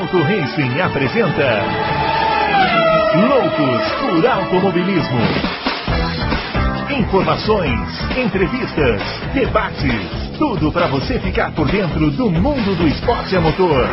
Adalto Racing apresenta Loucos por Automobilismo. Informações, entrevistas, debates, tudo para você ficar por dentro do mundo do esporte a motor.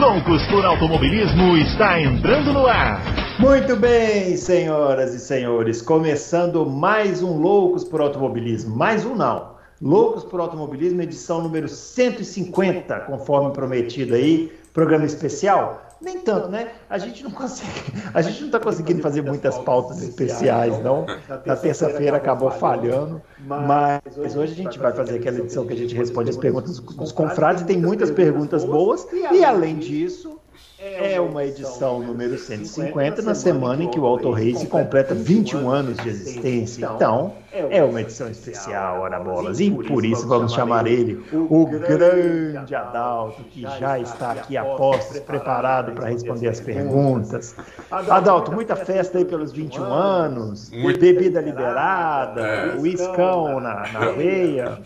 Loucos por Automobilismo está entrando no ar. Muito bem, senhoras e senhores, começando mais um Loucos por Automobilismo. Mais um não. Loucos por Automobilismo, edição número 150, conforme prometido aí, programa especial. Nem tanto, né? A gente não consegue, a gente não está conseguindo fazer muitas pautas especiais, não. Na terça-feira acabou falhando, mas hoje a gente vai fazer aquela edição que a gente responde as perguntas dos confrades. Tem muitas perguntas boas e além disso é uma edição número 150 na semana em que o Auto Race completa 21 anos de existência. Então, é uma edição especial, ora bolas. E por isso vamos chamar ele o grande Adalto, que já está aqui a postos, preparado para responder as perguntas. Adalto, muita festa aí pelos 21 anos, bebida liberada, é. o iscão na, na veia.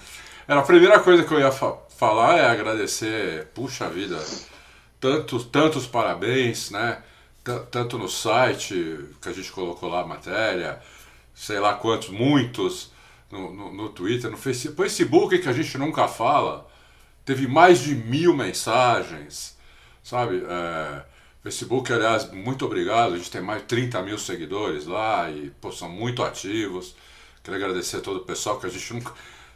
Era a primeira coisa que eu ia fa falar é agradecer, puxa vida, tantos, tantos parabéns, né? Tanto no site que a gente colocou lá a matéria, sei lá quantos, muitos no, no, no Twitter, no Facebook, Facebook que a gente nunca fala, teve mais de mil mensagens, sabe? É, Facebook, aliás, muito obrigado, a gente tem mais de 30 mil seguidores lá e pô, são muito ativos. Quero agradecer a todo o pessoal que a gente nunca,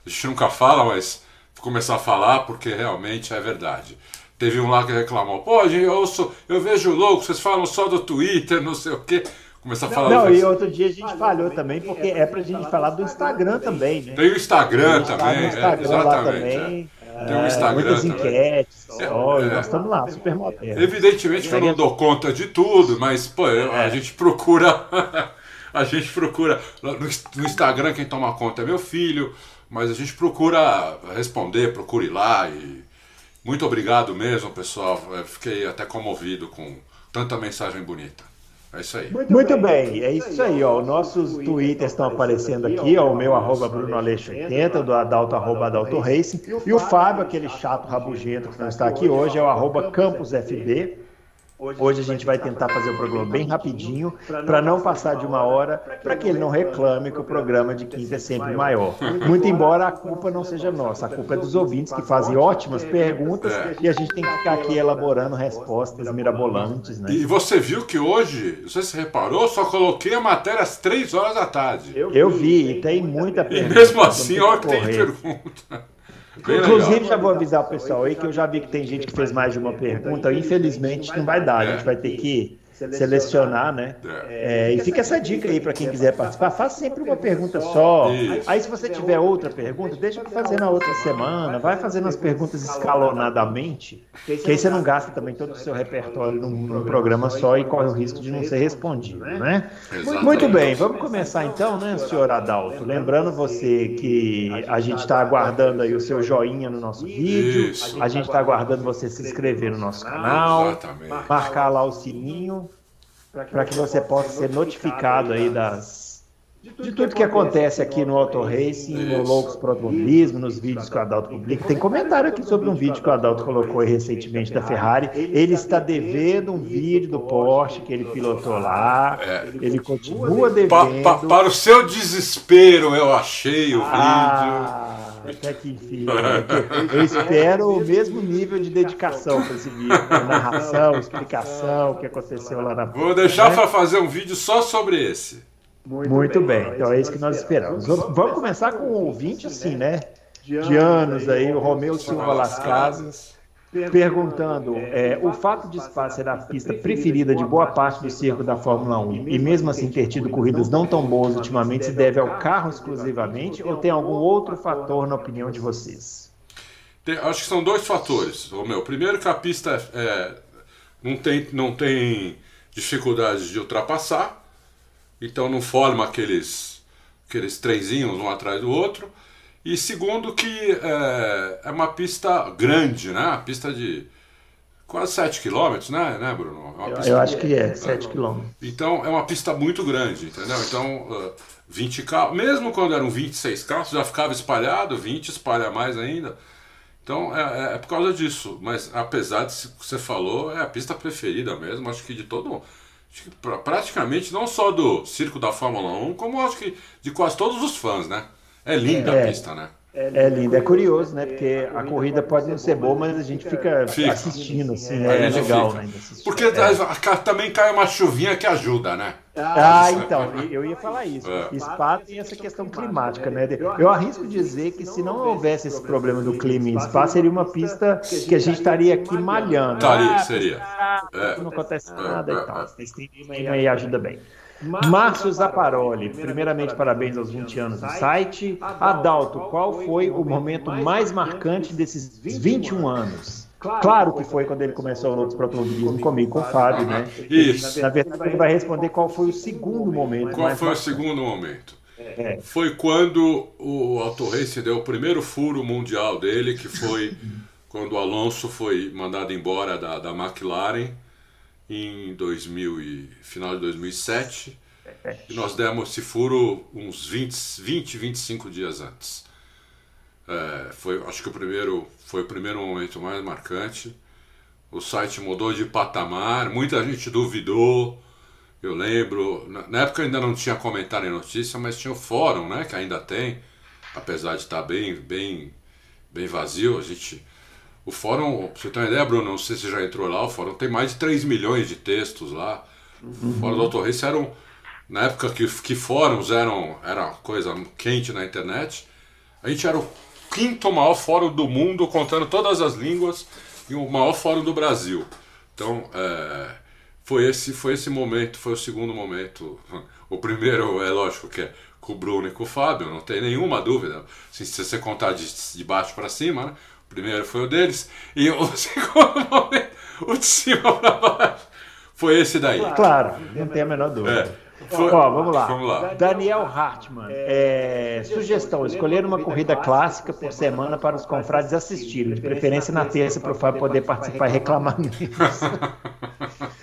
a gente nunca fala, mas vou começar a falar porque realmente é verdade. Teve um lá que reclamou, pô, gente, eu, sou, eu vejo louco, vocês falam só do Twitter, não sei o quê. Começar a falar Não, e outro dia a gente falhou também, porque é pra gente falar do Instagram também, né? Tem o Instagram também, Instagram é, exatamente. Também. É. Tem o Instagram muitas enquetes, é, é, nós estamos lá, super moderno. Evidentemente que eu não dou conta de tudo, mas pô, a gente procura. a gente procura. No Instagram quem toma conta é meu filho, mas a gente procura responder, procura ir lá e muito obrigado mesmo, pessoal. Eu fiquei até comovido com tanta mensagem bonita. É isso aí. Muito, Muito bem. bem, é isso aí, ó. Nossos twitters estão aparecendo aqui, ó. O meu arroba Bruno Aleixo 80, do Adalto arroba Adalto Racing. E o Fábio, aquele chato rabugento que não está aqui hoje, é o arroba Campus FB. Hoje a gente vai tentar fazer o programa bem rapidinho, para não passar de uma hora, para que ele não reclame que o programa de quinta é sempre maior. Muito embora a culpa não seja nossa, a culpa é dos ouvintes que fazem ótimas perguntas e a gente tem que ficar aqui elaborando respostas mirabolantes. Né? E você viu que hoje, sei se você reparou, só coloquei a matéria às três horas da tarde. Eu vi, e tem muita pergunta. E mesmo assim, olha que tem pergunta. Inclusive, já vou avisar o pessoal aí que eu já vi que tem gente que fez mais de uma pergunta. Infelizmente, não vai dar. A gente vai ter que selecionar, né? É. é, e fica essa dica aí para quem quiser participar. Faça sempre uma pergunta só. Aí, se você tiver outra pergunta, deixa para fazer na outra semana. Vai fazendo as perguntas escalonadamente, que aí você não gasta também todo o seu repertório num, num programa só e corre o risco de não ser respondido, né? Muito bem, vamos começar então, né, senhor Adalto? Lembrando você que a gente está aguardando aí o seu joinha no nosso vídeo, a gente está aguardando você se inscrever no nosso canal, marcar lá o sininho para que você possa ser notificado aí das de tudo que acontece aqui no Auto Racing, no Loucos Pro Automobilismo, nos vídeos que o Adalto publica. Tem comentário aqui sobre um vídeo que o Adalto colocou recentemente da Ferrari. Ele está devendo um vídeo do Porsche que ele pilotou lá. É. Ele continua devendo. Pa, pa, para o seu desespero, eu achei o ah, vídeo. Até que enfim. Eu espero o mesmo nível de dedicação para esse vídeo. Narração, explicação, o que aconteceu lá na Vou deixar né? para fazer um vídeo só sobre esse. Muito, Muito bem. bem. então é isso que nós esperamos. Vamos começar com um ouvinte, assim, né? De anos aí, o Romeu Silva Las Casas, perguntando: é, o fato de Spa ser a pista preferida de boa parte do circo da Fórmula 1 e mesmo assim ter tido corridas não tão boas ultimamente se deve ao carro exclusivamente ou tem algum outro fator na opinião de vocês? Tem, acho que são dois fatores, Romeu. Primeiro que a pista é, não, tem, não tem dificuldades de ultrapassar então não forma aqueles, aqueles trenzinhos um atrás do outro. E segundo que é, é uma pista grande, né? Uma pista de quase 7 km, né, né Bruno? É eu, eu acho que é, 7 km. Então é uma pista muito grande, entendeu? Então uh, 20 carros, mesmo quando eram 26 carros, já ficava espalhado, 20 espalha mais ainda. Então é, é, é, por causa disso. Mas apesar de que você falou, é a pista preferida mesmo, acho que de todo. Acho que praticamente não só do circo da Fórmula 1, como acho que de quase todos os fãs, né? É linda é, a pista, né? É lindo, é curioso, né? Porque a corrida pode não ser boa, mas a gente fica, fica. assistindo, assim, é, é legal, né? Porque é. também cai uma chuvinha que ajuda, né? Ah, então, eu ia falar isso. É. Spa tem essa questão climática, né? Eu arrisco dizer que se não houvesse esse problema do clima em Spa, seria uma pista que a gente estaria aqui malhando. Estaria, seria. É. Não acontece nada e tal. Esse clima aí ajuda bem. Márcio Zaparoli, primeiramente parabéns aos 20 anos do site. Adalto, qual foi o momento mais marcante desses 21 anos? Claro que foi quando ele começou no automobilismo comigo, com o Fábio, né? Isso. Na verdade, ele vai responder qual foi o segundo momento. Qual foi o segundo momento? É. Foi quando o Auto Race deu o primeiro furo mundial dele, que foi quando o Alonso foi mandado embora da, da McLaren em 2000 e, final de 2007. E nós demos esse furo uns 20, 20 25 dias antes. É, foi, acho que o primeiro foi o primeiro momento mais marcante. O site mudou de patamar, muita gente duvidou. Eu lembro, na, na época ainda não tinha comentário em notícia, mas tinha o fórum, né, que ainda tem, apesar de estar bem, bem, bem vazio. A gente, o fórum, pra você ter uma ideia, Bruno, não sei se você já entrou lá, o fórum tem mais de 3 milhões de textos lá. Uhum. O fórum do Autorrace era um, na época que, que fóruns eram era coisa quente na internet, a gente era o quinto maior fórum do mundo, contando todas as línguas, e o maior fórum do Brasil. Então, é, foi, esse, foi esse momento, foi o segundo momento. O primeiro, é lógico que é com o Bruno e com o Fábio, não tem nenhuma dúvida. Se, se você contar de, de baixo para cima, né? Primeiro foi o deles, e o segundo momento, o de cima para baixo, foi esse daí. Claro, não tem a menor dúvida. É. Foi... Ó, vamos lá. Vamos lá. Daniel Hartmann. É, sugestão: escolher uma corrida clássica por semana para os confrades assistirem, de preferência na terça, para o Fábio poder participar e reclamar menos.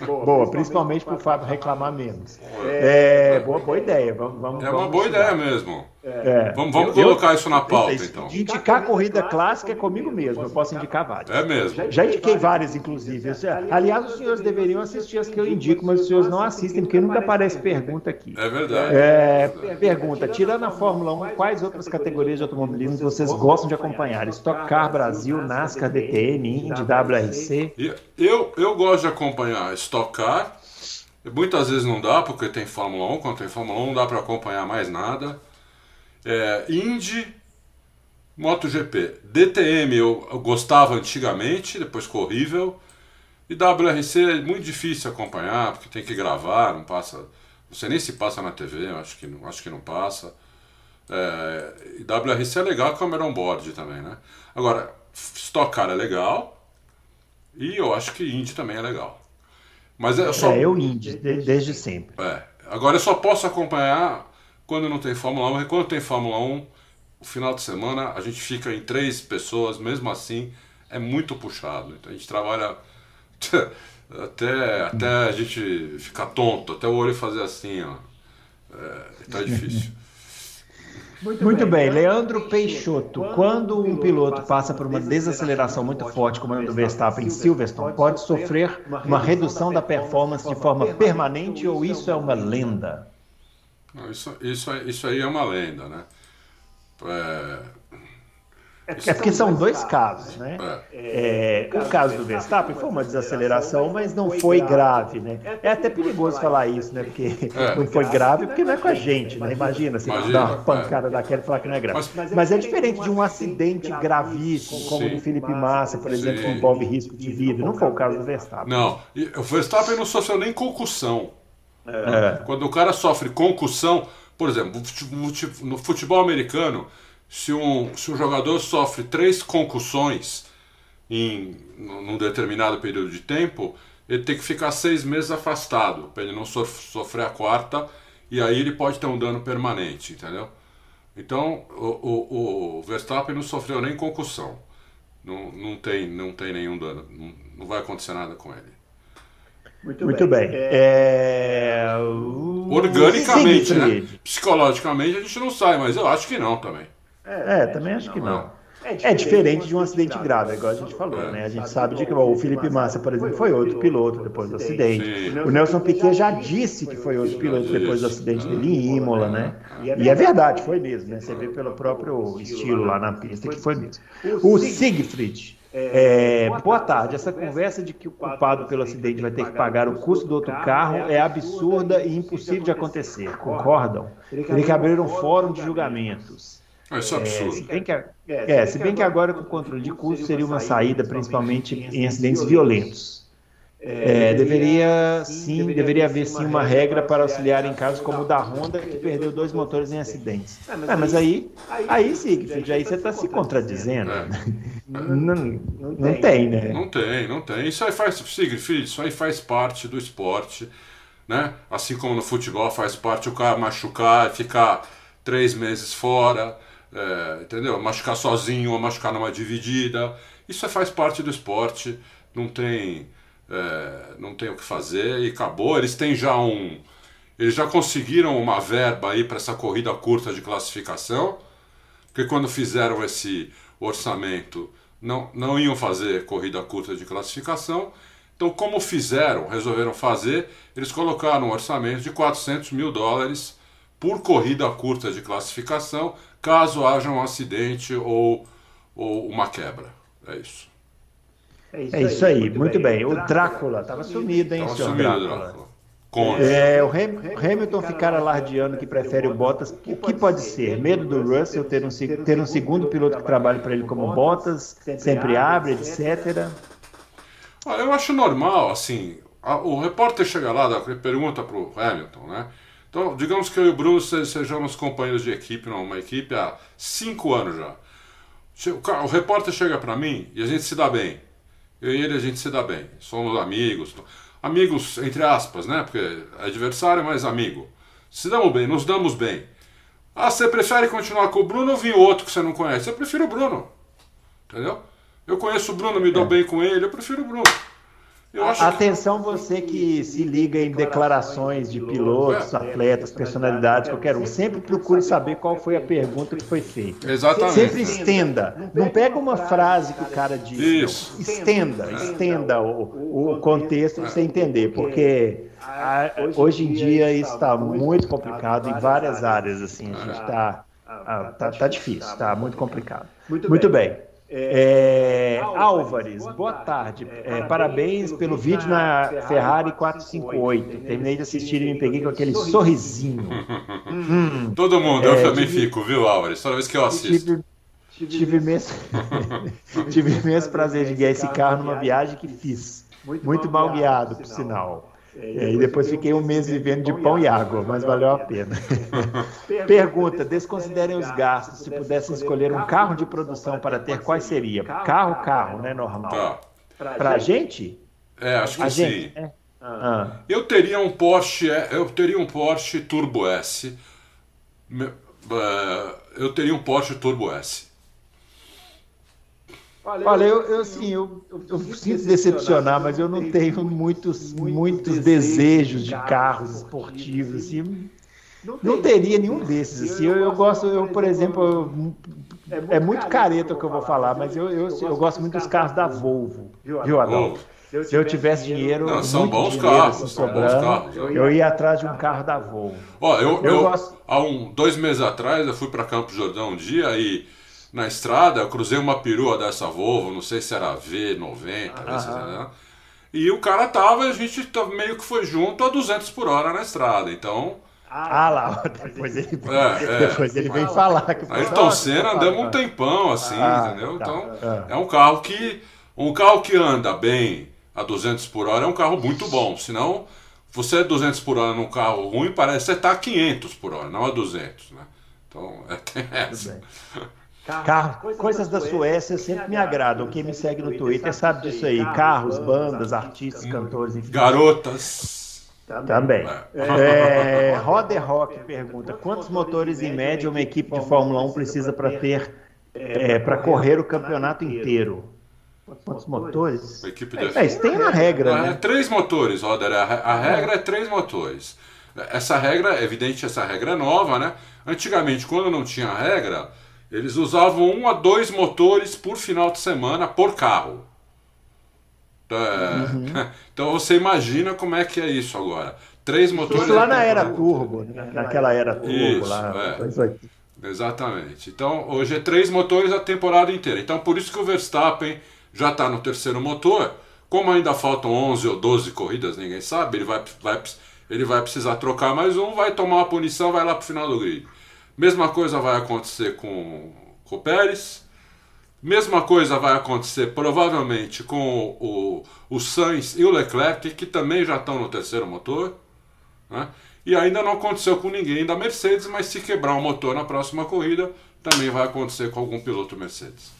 boa, principalmente para o Fábio reclamar menos. É, boa, boa ideia. Vamos, vamos, é uma boa ideia mesmo. É. Vamos, vamos eu, colocar isso na pauta, então. Indicar corrida clássica é comigo mesmo, eu posso indicar várias. É mesmo. Já, já indiquei várias, inclusive. Aliás, os senhores deveriam assistir as que eu indico, mas os senhores não assistem, porque nunca aparece pergunta aqui. É verdade. É, pergunta: tirando a Fórmula 1, quais outras categorias de automobilismo vocês gostam de acompanhar? Stock Car Brasil, NASCAR, DTM, Indy, WRC? Eu, eu gosto de acompanhar Stock Car. Muitas vezes não dá, porque tem Fórmula 1. Quando tem Fórmula 1, não dá para acompanhar mais nada é, Indy, MotoGP. DTM eu, eu gostava antigamente, depois ficou horrível. E WRC é muito difícil acompanhar, porque tem que gravar, não passa. Não sei nem se passa na TV, acho que não, acho que não passa. É, e WRC é legal, câmera on board também, né? Agora, Stock Car é legal. E eu acho que Indy também é legal. Mas é só. É, eu Indy, desde sempre. É. Agora eu só posso acompanhar quando não tem Fórmula 1, e quando tem Fórmula 1, o final de semana a gente fica em três pessoas, mesmo assim é muito puxado. Então a gente trabalha até, até a gente ficar tonto, até o olho fazer assim, ó. É, tá difícil. Muito, muito bem. bem. Leandro Peixoto, quando um piloto passa por uma desaceleração muito forte, como é o do Verstappen em Silverstone, pode sofrer uma redução da performance de forma permanente ou isso é uma lenda? Não, isso, isso, isso aí é uma lenda, né? É, é porque são dois casos, né? É. É, o caso do Verstappen foi uma desaceleração, mas não foi grave, né? É até perigoso falar isso, né? Porque é. não foi grave, porque não é com a gente, né? Imagina se Imagina, dar uma pancada é. daquela e falar que não é grave. Mas, mas é diferente de um acidente gravíssimo, como o do Felipe Massa, por exemplo, Sim. que envolve risco de vida. Não foi o caso do Verstappen. Não, o Verstappen não sofreu nem concussão. É. Quando o cara sofre concussão, por exemplo, no futebol americano, se um, se um jogador sofre três concussões em num determinado período de tempo, ele tem que ficar seis meses afastado para ele não sofrer a quarta e aí ele pode ter um dano permanente, entendeu? Então o, o, o Verstappen não sofreu nem concussão, não, não, tem, não tem nenhum dano, não, não vai acontecer nada com ele. Muito, Muito bem. bem. É... é Organicamente, né? Psicologicamente a gente não sai, mas eu acho que não também. É, é também acho que não. É, é diferente de um acidente grave, igual a gente falou, né? A gente sabe de que o Felipe Massa, por exemplo, foi outro piloto depois do acidente. Sim. O Nelson Piquet já disse que foi outro piloto depois do acidente dele em Imola, né? E é verdade, foi mesmo, né? Você vê pelo próprio estilo lá na pista que foi mesmo. O Siegfried é, boa tarde. Essa conversa de que o culpado pelo acidente vai ter que pagar o custo do outro carro é absurda e impossível de acontecer. Concordam? Teria que abrir um fórum de julgamentos. Isso é absurdo. É, se, bem que, é, se bem que agora com o controle de custo seria uma saída, principalmente em acidentes violentos. É, deveria sim, deveria haver sim uma regra para auxiliar em casos como o da Honda, que perdeu dois motores em acidentes. É, mas aí, aí Siegfried, aí você está se contradizendo. É. Não, não tem, né? Não tem, não tem. Isso aí faz, Siegfried, isso aí faz parte do esporte, né? Assim como no futebol faz parte o cara machucar, ficar três meses fora, é, entendeu? Machucar sozinho ou machucar numa dividida. Isso faz parte do esporte, não tem é, não tem o que fazer e acabou. Eles têm já um. Eles já conseguiram uma verba aí para essa corrida curta de classificação, porque quando fizeram esse orçamento não, não iam fazer corrida curta de classificação. Então, como fizeram, resolveram fazer, eles colocaram um orçamento de 400 mil dólares por corrida curta de classificação, caso haja um acidente ou, ou uma quebra. É isso. É isso, é isso aí, aí, muito bem. bem. O Drácula estava sumido, hein, tava senhor sumido, Drácula? Drácula. É, o Hamilton ficar alardeando que prefere o Bottas, o que pode ser? Medo do Russell ter um, ter um segundo piloto que trabalhe para ele como Bottas, sempre abre, etc. Eu acho normal, assim, o repórter chega lá, e pergunta para o Hamilton, né? Então, digamos que eu e o Bruno sejamos companheiros de equipe, numa equipe há cinco anos já. O repórter chega para mim e a gente se dá bem. Eu e ele a gente se dá bem, somos amigos. Amigos, entre aspas, né? Porque é adversário, mas amigo. Se damos bem, nos damos bem. Ah, você prefere continuar com o Bruno ou vir outro que você não conhece? Eu prefiro o Bruno. Entendeu? Eu conheço o Bruno, me dou é. bem com ele, eu prefiro o Bruno. Atenção que... você que se liga em declarações de pilotos, atletas, personalidades, qualquer um. Sempre procure saber qual foi a pergunta que foi feita. Exatamente. Sempre estenda. Não pega uma frase que o cara disse. Isso. Não. Estenda, estenda o, o contexto para você entender, porque a, hoje em dia isso está muito complicado em várias áreas. Assim, a gente está tá, tá difícil, está muito complicado. Muito bem. É, é Álvares, boa tarde. É, parabéns pelo vídeo na Ferrari 458. Terminei de assistir e me peguei com aquele sorrisinho. hum, Todo mundo, eu é, também tive, fico, viu, Álvares? Toda vez que eu assisto. Tive, tive, mesmo, tive mesmo prazer de guiar esse carro numa viagem que fiz. Muito mal guiado, por sinal. É, e depois fiquei um mês vivendo de pão e água, mas valeu a pena. Pergunta: desconsiderem os gastos. Se pudessem escolher um carro de produção para ter, quais seria? Carro, carro, né? Normal. Tá. Para a gente? É, acho que a sim. Gente, é. ah. Eu teria um Porsche, é, eu teria um Porsche Turbo S. Eu teria um Porsche Turbo S. Olha, eu, eu, assim, eu, eu, eu sinto decepcionar, mas eu não tenho muitos, muitos desejos de carros esportivos, assim. Não teria nenhum desses, assim. Eu, eu gosto, eu, por exemplo, é muito careta o que eu vou falar, mas eu, eu, eu gosto muito dos carros da Volvo, viu, Adolfo? Se eu tivesse dinheiro, não, são bons dinheiro, carros, assim, sobrando, bons carros. Eu ia atrás de um carro da Volvo. Ó, eu, eu, gosto... há um, dois meses atrás eu fui para Campo Jordão um dia e na estrada, eu cruzei uma perua dessa Volvo, não sei se era V90, né? e o cara tava, a gente meio que foi junto a 200 por hora na estrada, então... Ah lá, depois ele, é, é. Depois ele vem falar. Que Ayrton Senna andamos um tempão assim, ah, entendeu? Tá. Então, é. é um carro que um carro que anda bem a 200 por hora é um carro muito bom, senão você é 200 por hora num carro ruim, parece que você está a 500 por hora, não a 200, né? Então, é, tem essa. Carro, coisas, coisas da Suécia sempre me agradam. Quem me segue no Twitter sabe disso aí. Carros, bandas, artistas, cantores, enfim. Garotas. Também. É, Roder Rock pergunta: quantos motores em média uma equipe de Fórmula 1 precisa para ter é, para correr o campeonato inteiro? Quantos motores? equipe de... É, isso tem uma regra, é, né? Três motores, Roder. A, a regra é três motores. Essa regra, é evidente, essa regra é nova, né? Antigamente, quando não tinha regra, eles usavam um a dois motores por final de semana por carro. É, uhum. Então você imagina como é que é isso agora. Três motores. Isso lá na era turbo, né? naquela era turbo isso, lá. É. Exatamente. Então hoje é três motores a temporada inteira. Então por isso que o Verstappen já está no terceiro motor. Como ainda faltam 11 ou 12 corridas, ninguém sabe, ele vai, vai, ele vai precisar trocar mais um, vai tomar uma punição, vai lá para o final do grid. Mesma coisa vai acontecer com, com o Pérez. Mesma coisa vai acontecer provavelmente com o, o Sainz e o Leclerc, que também já estão no terceiro motor. Né? E ainda não aconteceu com ninguém da Mercedes, mas se quebrar o motor na próxima corrida, também vai acontecer com algum piloto Mercedes.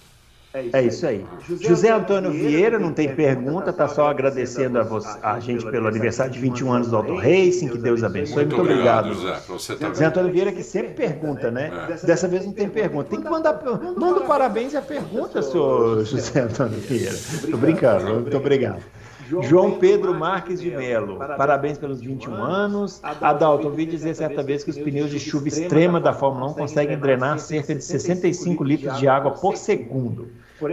É isso, aí. José, José Antônio Vieira não tem pergunta, está só agradecendo a, você, a gente pelo aniversário de 21 anos do Auto Racing, que Deus abençoe. Muito, Muito obrigado. José. José Antônio Vieira que sempre pergunta, né? É. Dessa vez não tem pergunta. Tem que mandar manda parabéns e a pergunta, senhor José Antônio Vieira. Estou brincando, muito obrigado. João Pedro Marques de Melo, parabéns pelos 21 anos. Adalto, ouvi dizer certa vez que os pneus de chuva extrema da Fórmula 1 conseguem drenar cerca de 65 litros de água por segundo.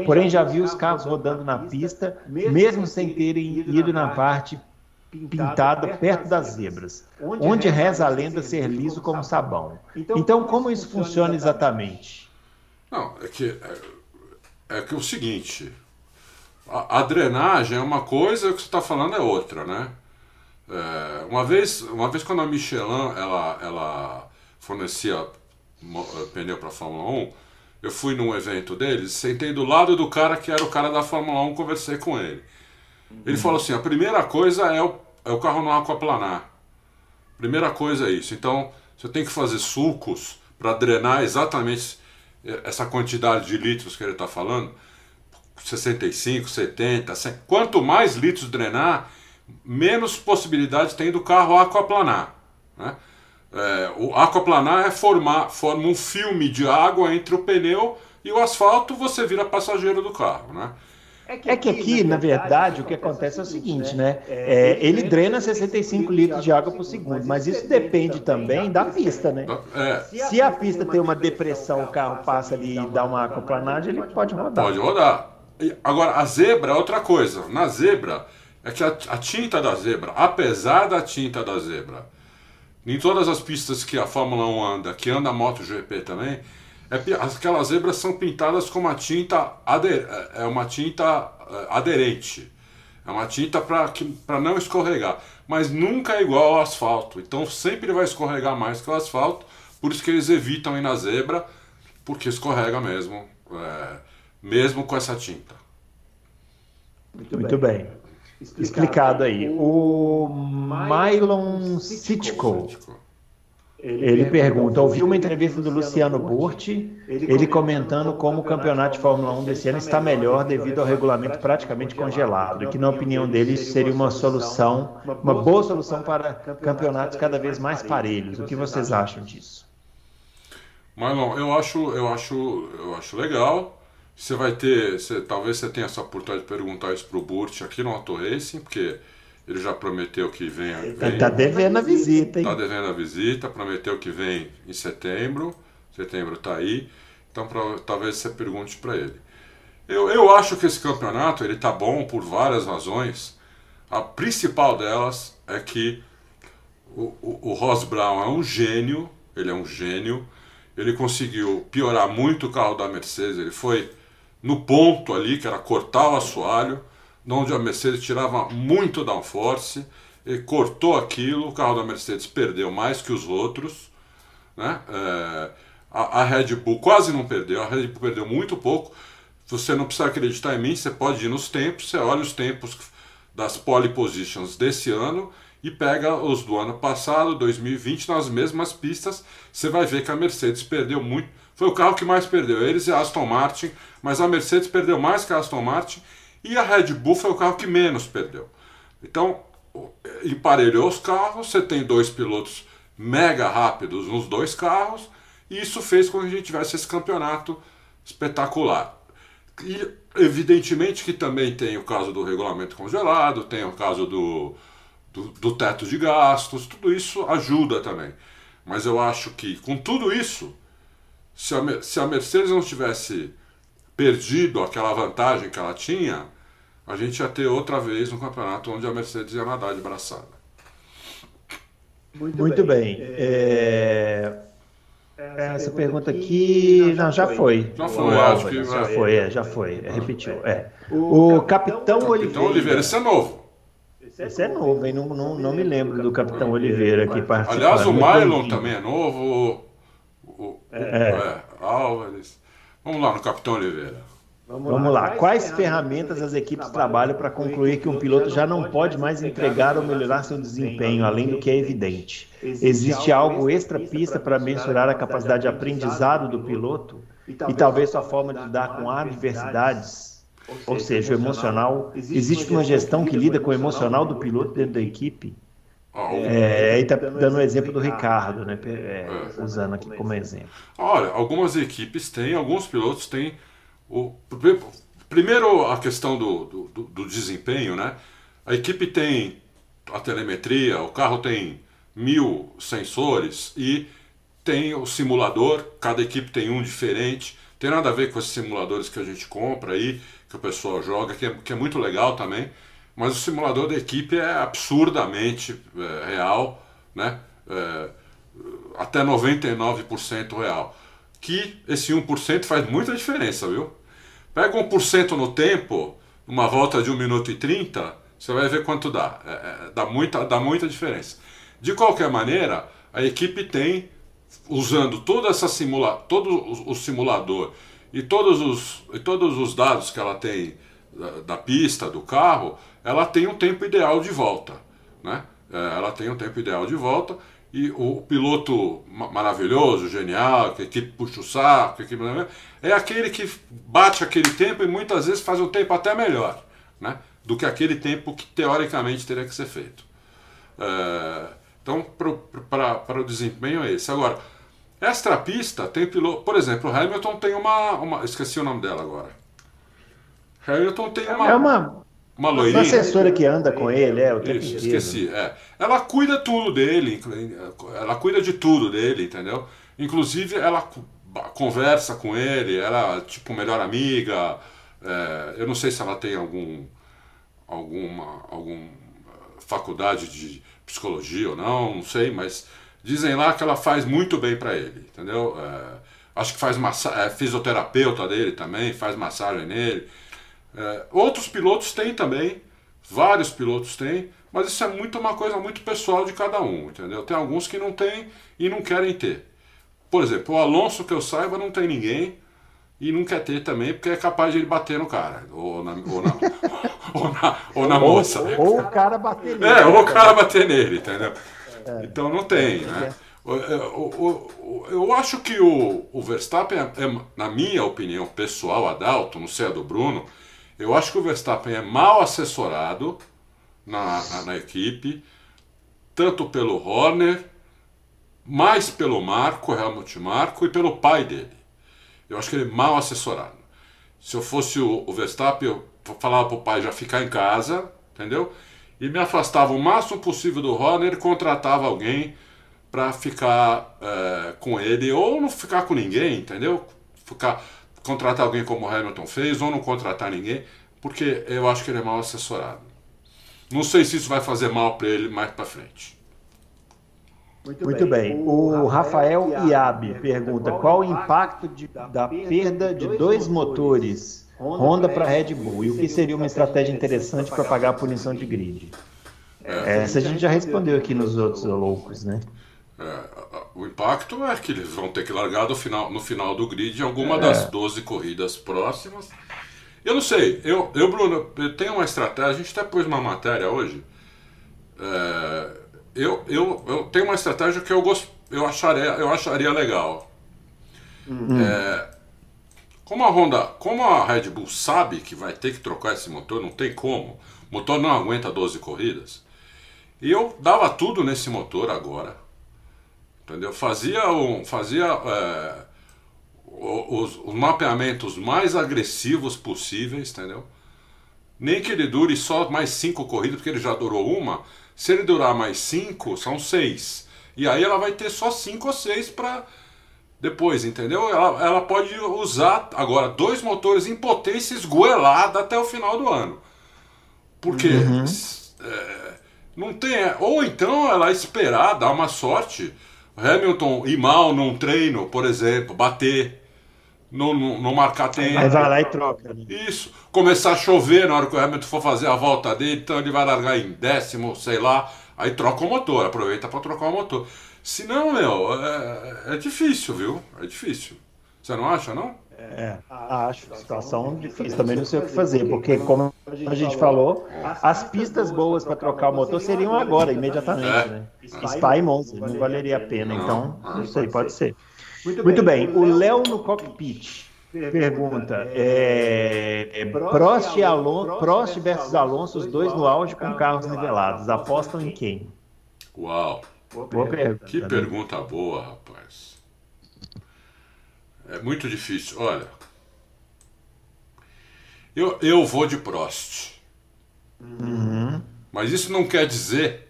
Porém, já vi os carros rodando na pista, mesmo sem terem ido na parte pintada perto das zebras, onde reza a lenda ser liso como sabão. Então, então como isso funciona exatamente? Não, é que é, é que é o seguinte, a, a, drenagem é uma coisa, o que você está falando é outra, né? É, uma vez, uma vez quando a Michelin ela, ela fornecia pneu para a Fórmula 1, eu fui num evento deles, sentei do lado do cara que era o cara da Fórmula 1, conversei com ele. Ele falou assim: a primeira coisa é o, é o carro não aquaplanar. Primeira coisa é isso. Então, você tem que fazer sulcos para drenar exatamente essa quantidade de litros que ele está falando. 65, 70, 100. Quanto mais litros drenar, menos possibilidade tem do carro aquaplanar. Né? É, o aquaplanar é formar forma um filme de água entre o pneu e o asfalto, você vira passageiro do carro, né? É que, é que aqui, na verdade, o que acontece é o seguinte, né? É, ele drena 65 litros de água por segundo, mas isso depende também da pista, né? É. Se a pista tem uma depressão, o carro passa ali e dá uma aquaplanagem, ele pode rodar. Pode rodar. Agora, a zebra é outra coisa. Na zebra, é que a, a tinta da zebra, apesar da tinta da zebra em todas as pistas que a Fórmula 1 anda, que anda a MotoGP também, é, aquelas zebras são pintadas com uma tinta, ader, é uma tinta é, aderente. É uma tinta para não escorregar. Mas nunca é igual ao asfalto. Então sempre vai escorregar mais que o asfalto. Por isso que eles evitam ir na zebra, porque escorrega mesmo, é, mesmo com essa tinta. Muito, Muito bem. bem explicado aí. O Mylon Sitko. Ele pergunta: ouvi uma entrevista do Luciano Burti, ele comentando como o campeonato de Fórmula 1 desse ano está melhor devido ao regulamento praticamente congelado, e que, na opinião dele, isso seria uma solução, uma boa solução para campeonatos cada vez mais parelhos. O que vocês acham disso? Marlon, eu acho, eu acho, eu acho legal. Você vai ter, você, talvez você tenha essa oportunidade de perguntar isso pro Burt aqui no Auto Racing, porque ele já prometeu que vem. Ele tá devendo a visita, hein? Tá devendo a visita, prometeu que vem em setembro. Setembro tá aí. Então pra, talvez você pergunte para ele. Eu, eu acho que esse campeonato ele tá bom por várias razões. A principal delas é que o, o, o Ross Brown é um gênio, ele é um gênio. Ele conseguiu piorar muito o carro da Mercedes. Ele foi no ponto ali, que era cortar o assoalho, onde a Mercedes tirava muito downforce, e cortou aquilo, o carro da Mercedes perdeu mais que os outros, né? É, a, a, Red Bull quase não perdeu, a Red Bull perdeu muito pouco. Você não precisa acreditar em mim, você pode ir nos tempos, você olha os tempos das pole positions desse ano e pega os do ano passado, 2020, nas mesmas pistas, você vai ver que a Mercedes perdeu muito foi o carro que mais perdeu. Eles e a Aston Martin, mas a Mercedes perdeu mais que a Aston Martin e a Red Bull foi o carro que menos perdeu. Então, emparelhou os carros, você tem dois pilotos mega rápidos nos dois carros, e isso fez com que a gente tivesse esse campeonato espetacular. E evidentemente que também tem o caso do regulamento congelado, tem o caso do, do, do teto de gastos, tudo isso ajuda também. Mas eu acho que com tudo isso, se a, se a Mercedes não tivesse perdido aquela vantagem que ela tinha, a gente ia ter outra vez um campeonato onde a Mercedes ia nadar de braçada. Muito, Muito bem. bem. É... Essa pergunta aqui, não, já foi. Já foi, o acho que já foi, é, já foi, é, repetiu. É. O, Capitão, Capitão Oliveira. Oliveira, esse é novo. Esse é novo, hein? Não, não, não me lembro do Capitão Oliveira aqui participando. Aliás, o Mylon também é novo. O, o, é. é. Álvares. Vamos lá no Capitão Oliveira. Vamos, Vamos lá. Quais ferramentas as equipes trabalham para concluir que um piloto já não pode mais entregar ou melhorar seu desempenho, além do que é evidente? Existe algo extra-pista para mensurar a capacidade de aprendizado do piloto e talvez sua forma de lidar com adversidades? Ou seja, o emocional. Existe uma gestão que lida com o emocional do piloto dentro da equipe? É, aí está dando o exemplo do Ricardo, né? É, usando aqui como exemplo. Olha, algumas equipes têm, alguns pilotos têm o, primeiro, a questão do, do, do, desempenho, né? A equipe tem a telemetria, o carro tem mil sensores e tem o simulador, cada equipe tem um diferente. Tem nada a ver com esses simuladores que a gente compra aí, que o pessoal joga, que é, que é muito legal também. Mas o simulador da equipe é absurdamente é, real, né? É, até 99% real que esse 1% faz muita diferença, viu? Pega 1% no tempo, uma volta de 1 minuto e 30, você vai ver quanto dá. É, é, dá, muita, dá muita diferença. De qualquer maneira, a equipe tem, usando toda essa simula, todo o, o simulador e todos, os, e todos os dados que ela tem da, da pista, do carro, ela tem um tempo ideal de volta. Né? É, ela tem um tempo ideal de volta e o piloto maravilhoso, genial, que a equipe puxa o saco, equipe... é aquele que bate aquele tempo e muitas vezes faz um tempo até melhor né, do que aquele tempo que teoricamente teria que ser feito. É, então, para o desempenho é esse. Agora, extra pista tem piloto. Por exemplo, o Hamilton tem uma, uma. Esqueci o nome dela agora. Hamilton tem uma. É uma uma loirinha. Uma assessora que anda com ele, é, o tempo Isso, inteiro. esqueci. É. Ela cuida tudo dele, ela cuida de tudo dele, entendeu? Inclusive, ela conversa com ele, ela, tipo, melhor amiga. É, eu não sei se ela tem algum, alguma, alguma eh, faculdade de psicologia ou não, não sei, mas dizem lá que ela faz muito bem para ele, entendeu? É, acho que faz massa é fisioterapeuta dele também, faz massagem nele. É, outros pilotos têm também, vários pilotos têm, mas isso é muito uma coisa muito pessoal de cada um, entendeu? Tem alguns que não têm e não querem ter. Por exemplo, o Alonso, que eu saiba, não tem ninguém e não quer ter também, porque é capaz de ele bater no cara, ou na, ou na, ou na, ou na moça. Ou, o cara bater nele. É, ou o cara bater nele, entendeu? É. Então não tem, né? Eu, acho que o, o Verstappen, é, é, na minha opinião pessoal, Adalto, não sei a do Bruno, eu acho que o Verstappen é mal assessorado na, na, na equipe, tanto pelo Horner, mais pelo Marco, Helmut Marco, e pelo pai dele. Eu acho que ele é mal assessorado. Se eu fosse o, o Verstappen, eu falava para o pai já ficar em casa, entendeu? E me afastava o máximo possível do Horner e contratava alguém para ficar é, com ele, ou não ficar com ninguém, entendeu? Ficar contratar alguém como o Hamilton fez ou não contratar ninguém, porque eu acho que ele é mal assessorado. Não sei se isso vai fazer mal para ele mais para frente. Muito, Muito bem. bem. O Rafael Iabe pergunta qual o impacto de, da perda de dois motores Honda para Red Bull e o que seria uma estratégia interessante para pagar a punição de grid. É. Essa a gente já respondeu aqui nos outros loucos, né? É, o impacto é que eles vão ter que largar no final, no final do grid alguma é. das 12 corridas próximas. Eu não sei, eu, eu Bruno, eu tenho uma estratégia, a gente até pôs uma matéria hoje. É, eu, eu, eu tenho uma estratégia que eu, gost, eu, acharia, eu acharia legal. Uhum. É, como a Honda, como a Red Bull sabe que vai ter que trocar esse motor, não tem como, o motor não aguenta 12 corridas, e eu dava tudo nesse motor agora entendeu? Fazia, um, fazia é, os, os, mapeamentos mais agressivos possíveis, entendeu? Nem que ele dure só mais cinco corridas, porque ele já durou uma. Se ele durar mais cinco, são seis. E aí ela vai ter só cinco ou seis para Depois, entendeu? Ela, ela pode usar agora dois motores em potência esgoelada até o final do ano. Porque uhum. é, não tem. Ou então ela esperar, dar uma sorte. Hamilton ir mal num treino, por exemplo, bater. Não, não, não marcar tempo. Aí vai lá e troca. Né? Isso. Começar a chover na hora que o Hamilton for fazer a volta dele, então ele vai largar em décimo, sei lá. Aí troca o motor, aproveita para trocar o motor. Se não, meu, é, é difícil, viu? É difícil. Você não acha, não? É, acho. Situação difícil. Também não sei o que fazer, porque, como a gente falou, as pistas boas para trocar o motor seriam agora, imediatamente. É. Né? Spa e Monza, não valeria a pena. Então, não sei, pode ser. Muito bem. O Léo no cockpit pergunta: é, é, Prost, e Alonso, Prost versus Alonso, os dois no auge com carros nivelados. Apostam em quem? Uau! Boa pergunta. Que pergunta boa, rapaz. É muito difícil. Olha, eu, eu vou de Prost. Uhum. Mas isso não quer dizer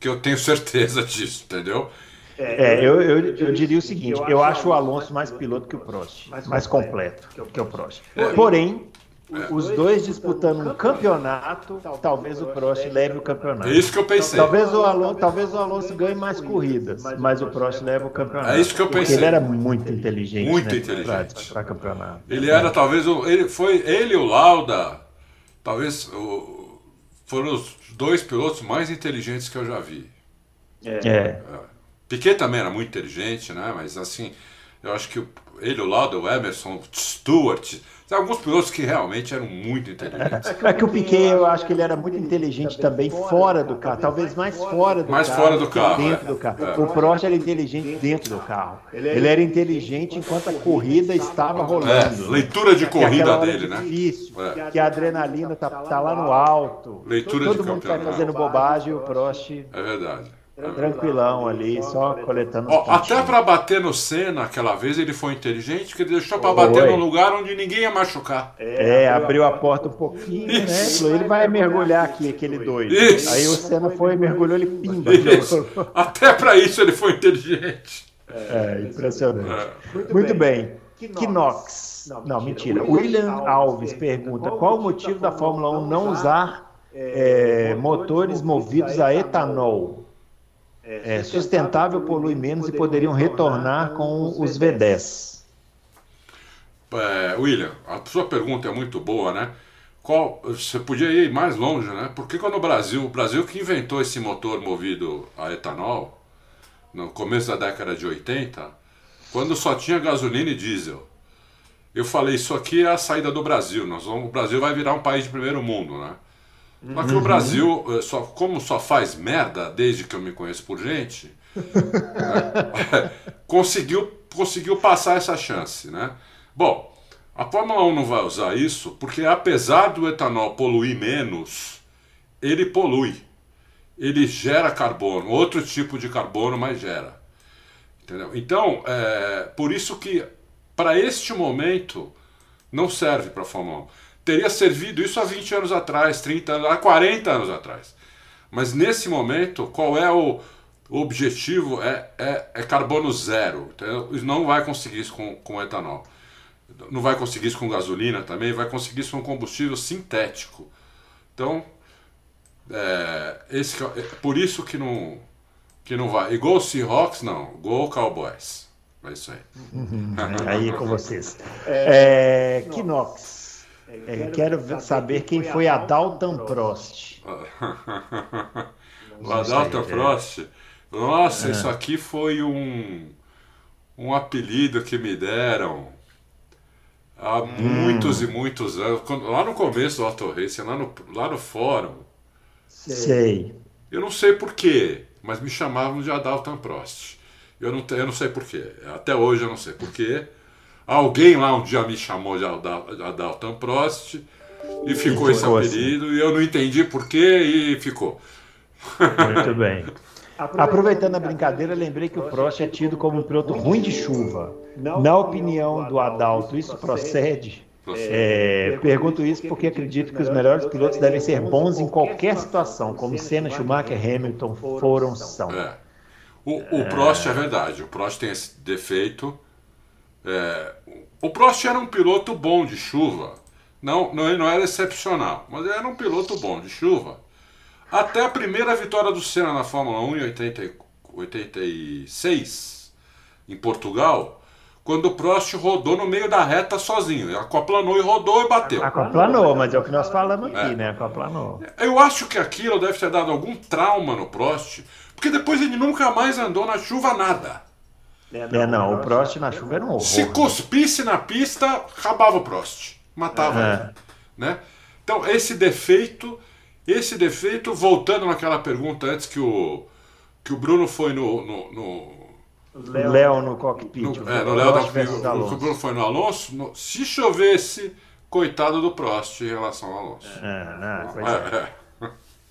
que eu tenho certeza disso, entendeu? É, eu, eu, eu, diria o seguinte: eu acho o Alonso mais piloto que o Prost, mais completo que o Prost. Porém, os dois disputando um campeonato, talvez o Prost leve o campeonato. É isso que eu pensei. Talvez o Alonso, talvez o Alonso ganhe mais corridas, mas o Prost leva o campeonato. É isso que eu pensei. Porque ele era muito inteligente, muito né, inteligente para campeonato. Ele era talvez o, ele foi ele e o Lauda, talvez o, foram os dois pilotos mais inteligentes que eu já vi. É. é. Piquet também era muito inteligente, né? Mas assim, eu acho que ele, o Lauda, o Emerson, o Stewart tem alguns pilotos que realmente eram muito inteligentes. É que o Piquet, eu acho que ele era muito inteligente também fora do carro, talvez mais fora do mais carro. Mais fora do carro. Dentro é. do carro. É. O Prost era inteligente dentro do carro. Ele era inteligente enquanto a corrida estava rolando. É, leitura de corrida dele, né? Difícil, é. que a adrenalina tá, tá lá no alto. Leitura Todo de mundo está fazendo bobagem e o Prost. É verdade. Tranquilão ali, só coletando Ó, Até para bater no Senna aquela vez ele foi inteligente, porque ele deixou para bater num lugar onde ninguém ia machucar. É, abriu a porta um pouquinho, né? Isso. né? Ele vai mergulhar aqui, aquele doido. Isso. Aí o Senna foi, mergulhou, ele pimba. Até para isso ele foi inteligente. É, impressionante. É. Muito, Muito bem. bem. Knox. Não, não, mentira. William Alves pergunta: qual o motivo da Fórmula 1 não usar é, motores movidos a etanol? É, sustentável, polui menos e poderiam retornar com os V10. É, William, a sua pergunta é muito boa, né? Qual, você podia ir mais longe, né? Porque quando o Brasil, o Brasil que inventou esse motor movido a etanol, no começo da década de 80, quando só tinha gasolina e diesel. Eu falei, isso aqui é a saída do Brasil, nós vamos, o Brasil vai virar um país de primeiro mundo, né? Só que o Brasil, eh, só, como só faz merda desde que eu me conheço por gente, né, conseguiu, conseguiu passar essa chance. Né? Bom, a Fórmula 1 não vai usar isso porque, apesar do etanol poluir menos, ele polui. Ele gera carbono, outro tipo de carbono, mas gera. Entendeu? Então, é, por isso que, para este momento, não serve para a Fórmula 1 teria servido isso há 20 anos atrás, 30 anos, há 40 anos atrás. Mas nesse momento, qual é o objetivo? É, é, é carbono zero. Entendeu? Não vai conseguir isso com, com etanol. Não vai conseguir isso com gasolina também, vai conseguir isso com combustível sintético. Então, é, esse, é por isso que não, que não vai. Igual o Seahawks, não. Igual o Cowboys. É isso aí. Uhum, aí com vocês. É, Kinox. É, quero saber quem foi a Dalton Prost. o Adalton Prost? Nossa, isso aqui foi um, um apelido que me deram há hum. muitos e muitos anos. Lá no começo do Auto Racing, lá no, lá no fórum. Sei. Eu não sei porquê, mas me chamavam de Adalton Prost. Eu não, eu não sei porquê. Até hoje eu não sei porquê. Alguém lá um dia me chamou de Adalton Prost e ficou esse apelido assim. e eu não entendi porquê e ficou. Muito bem. Aproveitando a brincadeira, lembrei que o Prost é tido como um piloto ruim de chuva. Na opinião do Adalto, isso procede? É, pergunto isso porque acredito que os melhores pilotos devem ser bons em qualquer situação, como Senna, Schumacher, Hamilton foram são. É. O, o Prost é verdade, o Prost tem esse defeito. É, o Prost era um piloto bom de chuva. Não, não, ele não era excepcional, mas ele era um piloto bom de chuva. Até a primeira vitória do Senna na Fórmula 1 em 80, 86, em Portugal, quando o Prost rodou no meio da reta sozinho. Ele aquaplanou e rodou e bateu. Aquaplanou, mas é o que nós falamos aqui, é. né? Aquaplanou. Eu acho que aquilo deve ter dado algum trauma no Prost, porque depois ele nunca mais andou na chuva nada. É, não, é, não o Prost na chuva era um horror. Se cuspisse na pista, acabava o Prost. Matava é. ele. Né? Então, esse defeito, esse defeito, voltando naquela pergunta antes que o, que o Bruno foi no, no, no Léo no cockpit. No, é, no Léo da O Bruno foi no Alonso. No, se chovesse, coitado do Prost em relação ao Alonso. É, não, é, é.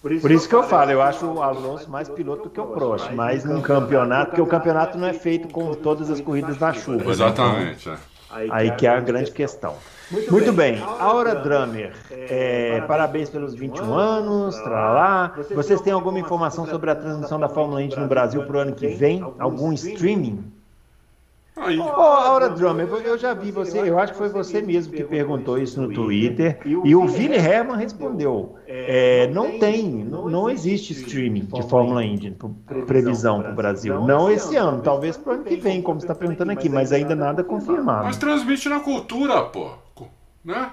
Por isso, Por isso que eu falo, eu acho o Alonso mais piloto do que o Prost, mas num campeonato, porque o campeonato não é feito com todas as corridas na chuva. Exatamente. Né? Então, aí que é a grande questão. Muito, Muito bem. bem. Aura Drummer, é, parabéns pelos 21 anos, tralá. Vocês têm alguma informação sobre a transmissão da Fórmula Indy no Brasil para o ano que vem? Algum streaming? Aí. Oh, Aura Drummer, eu já vi você, eu acho que foi você mesmo que perguntou isso no Twitter, e o Vini Herman respondeu: é, não tem, não, existe streaming de Fórmula Indy, previsão para o Brasil. Não esse ano, talvez para o ano que vem, como você está perguntando aqui, mas ainda nada confirmado. Mas transmite na cultura, pô né?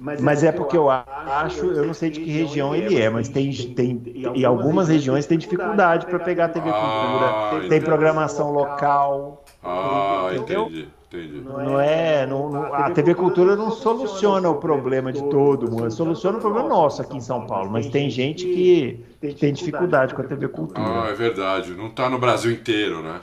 Mas, mas é porque eu acho, eu não sei de que região ele é, mas tem, tem em algumas regiões tem dificuldade para pegar a TV ah, Cultura, tem programação local. Ah, entendi. Entendi. Não é, não, não, a TV Cultura não soluciona o problema de todo mundo, soluciona o problema nosso aqui em São Paulo, mas tem gente que tem dificuldade com a TV Cultura. Ah, é verdade, não está no Brasil inteiro, né?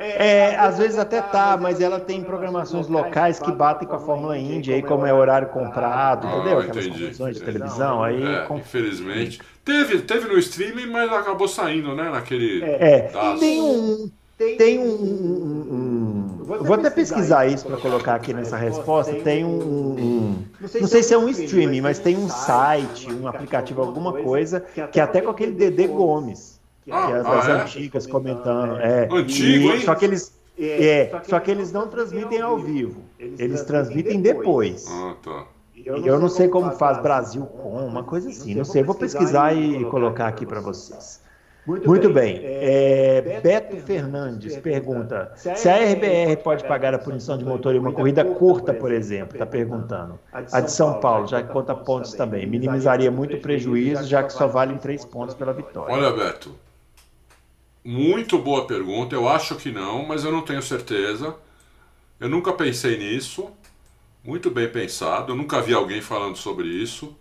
É, às vezes até tá, mas ela tem programações locais que batem com a Fórmula Indy, aí como é horário comprado, ah, entendeu? Aquelas entendi, de televisão, aí... É, com... Infelizmente. Teve, teve no streaming, mas acabou saindo, né, naquele... É, das... tem um... Tem um, um, um, Vou até pesquisar isso para colocar aqui nessa resposta. Tem um, Não sei se é um streaming, mas tem um site, um aplicativo, alguma coisa, que é até com aquele Dedê Gomes ah, é das ah, antigas é? comentando. É. Antigo? Só que eles. É, só que eles não transmitem ao vivo. Eles transmitem depois. Ah, tá. Eu não sei como faz Brasil com, uma coisa assim. Não sei, vou pesquisar e colocar aqui para vocês. Muito, bem. É, Beto Fernandes pergunta: se a RBR pode pagar a punição de motor em uma corrida curta, por exemplo, está perguntando. A de São Paulo, já que conta pontos também. Minimizaria muito o prejuízo, já que só valem três pontos pela vitória. Olha, Beto, muito boa pergunta. Eu acho que não, mas eu não tenho certeza. Eu nunca pensei nisso. Muito bem pensado. Eu nunca vi alguém falando sobre isso.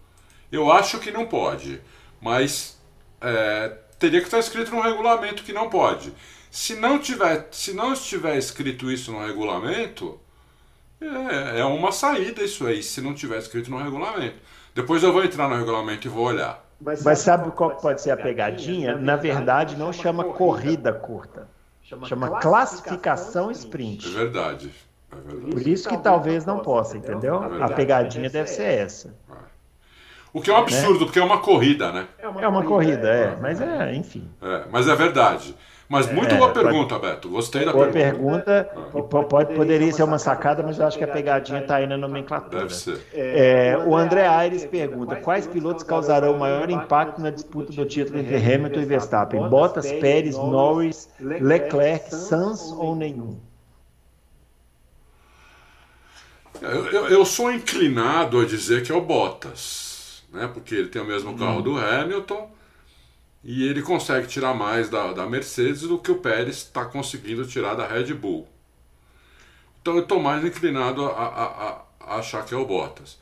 Eu acho que não pode, mas é, teria que estar escrito no regulamento que não pode. Se não tiver, se não estiver escrito isso no regulamento, é, é uma saída isso aí. Se não tiver escrito no regulamento, depois eu vou entrar no regulamento e vou olhar. Mas, Mas sabe qual pode ser a pegadinha? Na verdade, não chama corrida curta. Chama classificação sprint. É verdade. É verdade. Por isso que talvez não possa, entendeu? É a pegadinha deve ser essa. É. O que é um absurdo, né? porque é uma corrida, né? É uma, é uma corrida, é. Mas é, enfim. É, mas é verdade. Mas muito é, boa pergunta, pode... Beto. Gostei da boa pergunta. pergunta. Pode, poderia ser uma sacada, mas eu acho que a pegadinha está aí na nomenclatura. Deve ser. É, o André Aires pergunta: quais pilotos causarão maior impacto na disputa do título entre Hamilton e Verstappen? Bottas, Pérez, Norris, Leclerc, Sainz ou nenhum? Eu, eu, eu, sou inclinado a dizer que é o Bottas, né? porque ele tem o mesmo carro hum. do Hamilton e ele consegue tirar mais da, da Mercedes do que o Pérez está conseguindo tirar da Red Bull. Então eu estou mais inclinado a, a, a, achar que é o Bottas.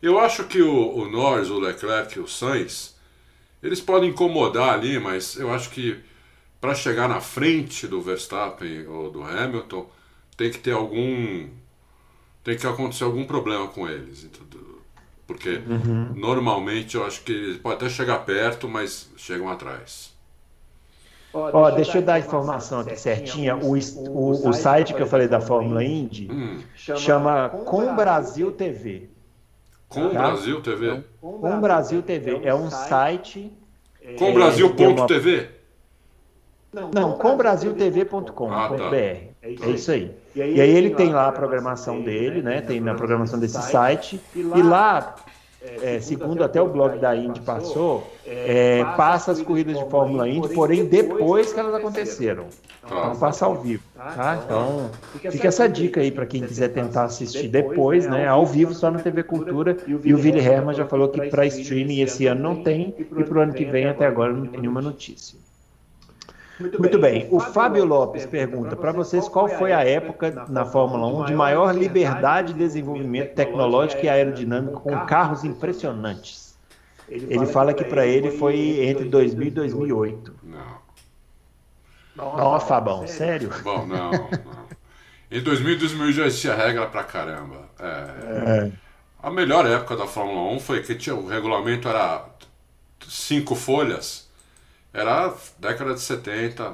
Eu acho que o, o Norris, o Leclerc e o Sainz, eles podem incomodar ali, mas eu acho que para chegar na frente do Verstappen ou do Hamilton, tem que ter algum. tem que acontecer algum problema com eles. Porque uhum. normalmente eu acho que eles podem até chegar perto, mas chegam atrás. Ó, oh, deixa, deixa eu dar a informação aqui certinha. O, o, o, site que eu falei da Fórmula Indy hum. chama Com Brasil TV. Com tá? Brasil TV? Com Brasil TV. É um site. Com Brasil.tv? Não, combrasiltv.com.br. Ah, tá. É isso aí. E aí, ele tem lá a programação dele, né? Tem na programação desse site. E lá é, segundo até o blog da Indy passou, é, passa as corridas de Fórmula Indy, porém depois que elas aconteceram. Então passa ao vivo, tá? Então fica essa dica aí para quem quiser tentar assistir depois, né? Ao vivo só na TV Cultura. E o Willi Herman já falou que para streaming esse ano não tem e para o ano que vem até agora não tem nenhuma notícia. Muito, Muito bem. bem. O Fábio Lopes pergunta para vocês qual foi a época na Fórmula 1 de maior liberdade de desenvolvimento tecnológico e aerodinâmico com carros impressionantes. Ele fala que para ele foi entre 2000 e 2008. Não. Nossa, Fabão, sério? Bom, não, não. Em 2000 e 2000 já existia regra pra caramba. É, é. A melhor época da Fórmula 1 foi que tinha, o regulamento era cinco folhas era década de 70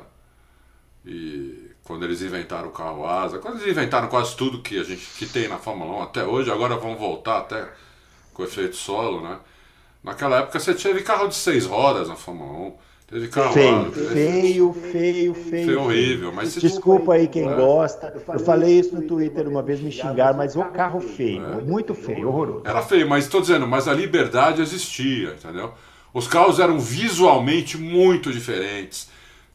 e quando eles inventaram o carro asa, quando eles inventaram quase tudo que a gente que tem na Fórmula 1 até hoje, agora vão voltar até com efeito solo, né? Naquela época você teve carro de seis rodas na Fórmula 1. Teve carro feio, feio, feio, feio, feio. horrível, mas Desculpa aí quem é. gosta. Eu falei isso no Twitter uma vez, me xingaram, mas o carro feio, é. muito feio, horroroso. Era feio, mas estou dizendo, mas a liberdade existia, entendeu? Os carros eram visualmente muito diferentes.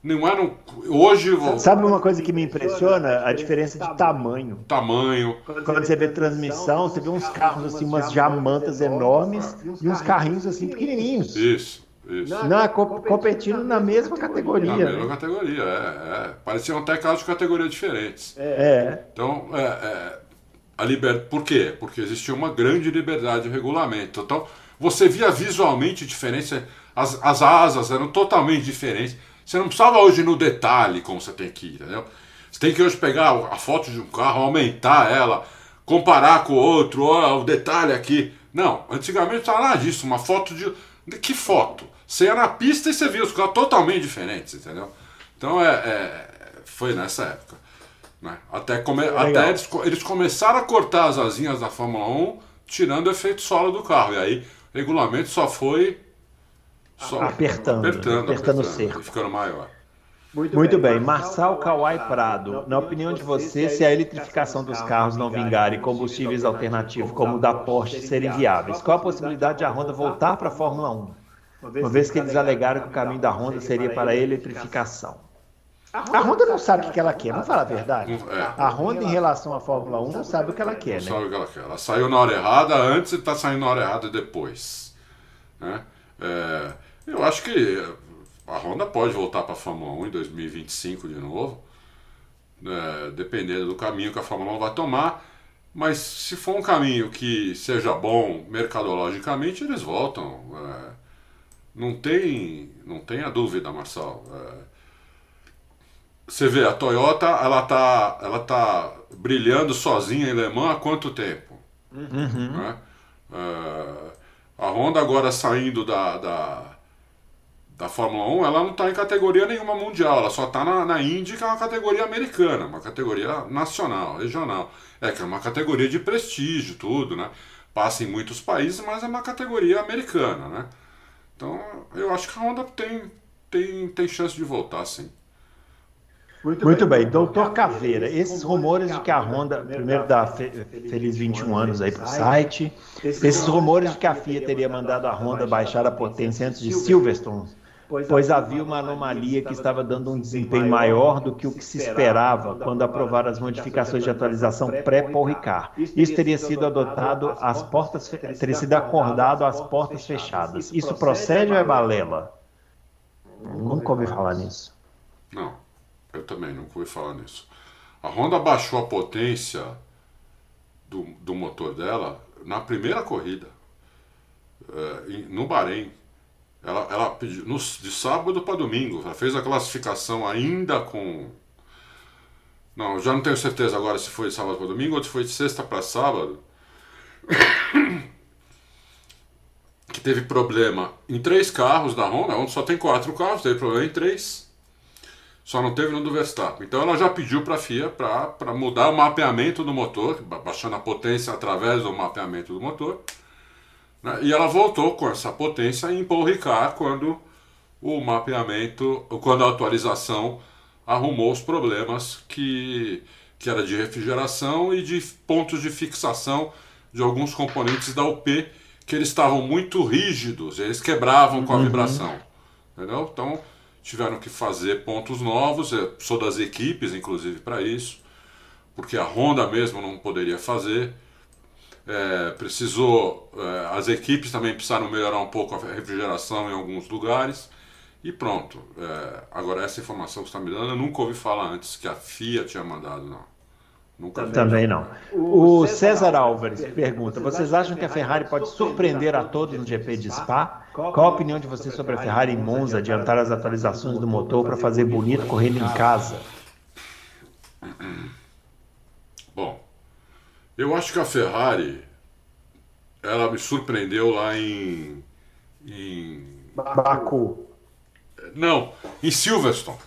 Não eram. Hoje. Sabe uma coisa que me impressiona? A diferença de tamanho. Tamanho. Quando você vê transmissão, você vê uns carros assim, umas diamantas enormes e uns carrinhos assim pequenininhos. Isso. Isso. Não, competindo na mesma categoria. Na mesma né? categoria, é, é. Pareciam até carros de categoria diferentes. É. Então, é, é, a liber... por quê? Porque existia uma grande liberdade de regulamento. Então, você via visualmente diferença, as, as asas eram totalmente diferentes. Você não precisava hoje no detalhe como você tem aqui, entendeu? Você tem que hoje pegar a foto de um carro, aumentar ela, comparar com o outro, ó, o detalhe aqui. Não, antigamente não era nada disso, uma foto de. de que foto? Você ia na pista e você via os carros totalmente diferentes, entendeu? Então é, é foi nessa época. Né? Até, come, até eles, eles começaram a cortar as asinhas da Fórmula 1, tirando o efeito solo do carro. E aí regulamento só foi só apertando, apertando, apertando, o cerco. Ficando maior. Muito, Muito bem, bem. Marçal Kawai Prado, na opinião de você, se a eletrificação dos carros não vingar e combustíveis alternativos como o da Porsche serem viáveis, qual a possibilidade de a Honda voltar para a Fórmula 1? Uma vez que eles alegaram que o caminho da Honda seria para a eletrificação. A Honda não sabe o que ela quer, vamos falar a verdade. É. A Honda, em relação à Fórmula 1, não sabe o que ela quer, não né? sabe o que ela quer. Ela saiu na hora errada antes e está saindo na hora errada depois. Né? É, eu acho que a Honda pode voltar para a Fórmula 1 em 2025 de novo, é, dependendo do caminho que a Fórmula 1 vai tomar. Mas se for um caminho que seja bom mercadologicamente, eles voltam. É, não tem, não tenha dúvida, Marçal. É, você vê, a Toyota, ela tá, ela tá brilhando sozinha em Le Mans há quanto tempo? Uhum. Né? Uh, a Honda agora saindo da, da, da Fórmula 1, ela não está em categoria nenhuma mundial, ela só está na, na Indy, que é uma categoria americana, uma categoria nacional, regional. É que é uma categoria de prestígio, tudo, né? Passa em muitos países, mas é uma categoria americana, né? Então, eu acho que a Honda tem, tem, tem chance de voltar, sim. Muito, Muito bem. bem. Doutor Caveira, esses rumores de que a Honda, primeiro dá feliz 21 anos aí para o site, esses rumores de que a FIA teria mandado a Honda baixar a potência antes de Silverstone, pois havia uma anomalia que estava dando um desempenho maior do que o que se esperava quando aprovaram as modificações de atualização pré-Paul Ricard. Isso teria sido adotado às portas, teria sido acordado às portas fechadas. Isso procede ou é balela? Nunca ouvi falar nisso. Não. Eu também nunca ouvi falar nisso. A Honda baixou a potência do, do motor dela na primeira corrida, é, no Bahrein. Ela, ela pediu no, de sábado para domingo. Ela fez a classificação ainda com. Não, já não tenho certeza agora se foi de sábado para domingo ou se foi de sexta para sábado. que teve problema em três carros da Honda, onde só tem quatro carros, teve problema em três. Só não teve no do Verstappen. Então ela já pediu para a FIA para mudar o mapeamento do motor, baixando a potência através do mapeamento do motor. Né? E ela voltou com essa potência em Paul Ricard quando o mapeamento, quando a atualização arrumou os problemas que, que era de refrigeração e de pontos de fixação de alguns componentes da UP que eles estavam muito rígidos, eles quebravam com a uhum. vibração. Entendeu? Então tiveram que fazer pontos novos, eu sou das equipes, inclusive, para isso, porque a Honda mesmo não poderia fazer. É, precisou, é, as equipes também precisaram melhorar um pouco a refrigeração em alguns lugares. E pronto. É, agora, essa informação que você está me dando, eu nunca ouvi falar antes que a FIA tinha mandado, não. Nunca Também não. O César Álvares pergunta: vocês acham que a Ferrari pode surpreender a todos no GP de Spa? Qual a opinião de vocês sobre a Ferrari em Monza adiantar as atualizações do motor para fazer bonito correndo em casa? Bom, eu acho que a Ferrari ela me surpreendeu lá em, em Baku. Não, em Silverstone.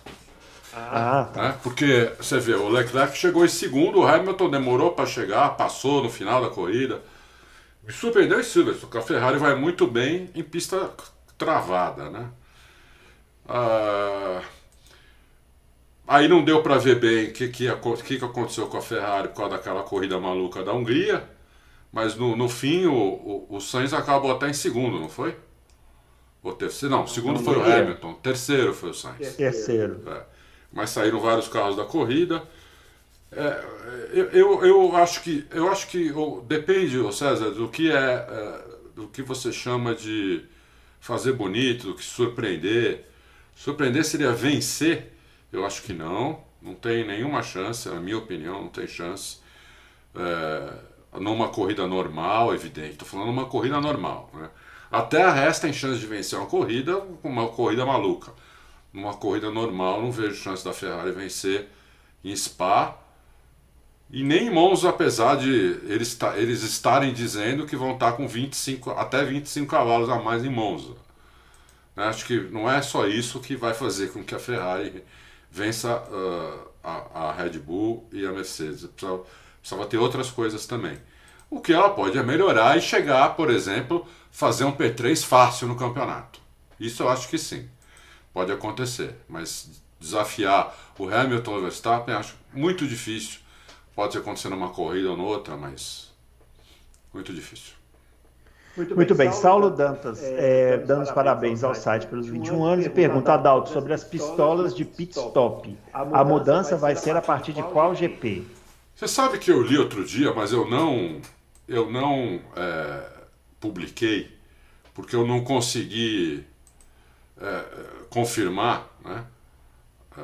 Ah, tá. Né? Porque você vê, o Leclerc chegou em segundo, o Hamilton demorou para chegar, passou no final da corrida. Me surpreendeu em Silverstone, porque a Ferrari vai muito bem em pista travada, né? Ah, aí não deu para ver bem o que, que, que, que aconteceu com a Ferrari por causa daquela corrida maluca da Hungria, mas no, no fim o, o, o Sainz acabou até em segundo, não foi? O terceiro, não, o segundo foi o Hamilton, terceiro foi o Sainz. Terceiro. É. Mas saíram vários carros da corrida. É, eu, eu, acho que eu acho que depende, César, do que é, é, do que você chama de fazer bonito, do que surpreender. Surpreender seria vencer? Eu acho que não. Não tem nenhuma chance, na minha opinião, não tem chance. É, numa corrida normal, evidente. Estou falando numa corrida normal. Né? Até a resta tem chance de vencer uma corrida, uma corrida maluca. Numa corrida normal, não vejo chance da Ferrari vencer em Spa. E nem em Monza, apesar de eles, eles estarem dizendo que vão estar com 25, até 25 cavalos a mais em Monza. Né? Acho que não é só isso que vai fazer com que a Ferrari vença uh, a, a, Red Bull e a Mercedes. Precisava, precisava ter outras coisas também. O que ela pode é melhorar e chegar, por exemplo, fazer um P3 fácil no campeonato. Isso eu acho que sim. Pode acontecer. Mas desafiar o Hamilton ou o Verstappen acho muito difícil. Pode acontecer numa corrida ou noutra, mas muito difícil. Muito bem, Muito bem. Saulo Dantas, é, é, dando os parabéns ao site pelos 21 anos e pergunta, Adalto, sobre as pistolas de pit stop. A mudança vai ser a partir de qual GP? Você sabe que eu li outro dia, mas eu não, eu não é, publiquei, porque eu não consegui é, confirmar né, é,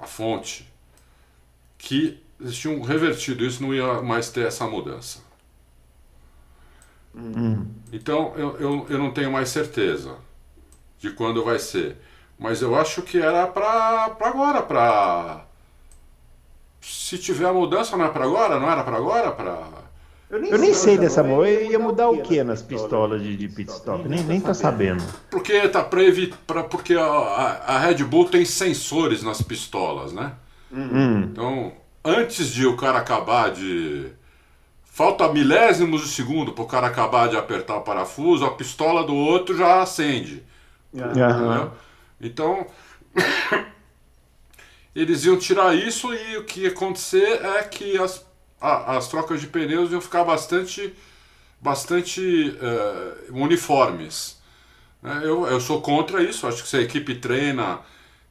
a fonte, que eles tinham revertido isso, não ia mais ter essa mudança. Hum. Então eu, eu, eu não tenho mais certeza de quando vai ser. Mas eu acho que era para agora, para. Se tiver a mudança, não é para agora? Não era para agora? Para eu nem, eu nem sei, dessa moda. Eu ia mudar o que nas pistolas de, de pit stop? Nem, nem tô sabendo. Porque tá pra evitar. Porque a, a, Red Bull tem sensores nas pistolas, né? Uhum. Então, antes de o cara acabar de. Falta milésimos de segundo para o cara acabar de apertar o parafuso, a pistola do outro já acende. Uhum. Então, eles iam tirar isso e o que ia acontecer é que as a, as trocas de pneus iam ficar bastante, bastante uh, uniformes. Né? Eu, eu sou contra isso, acho que se a equipe treina,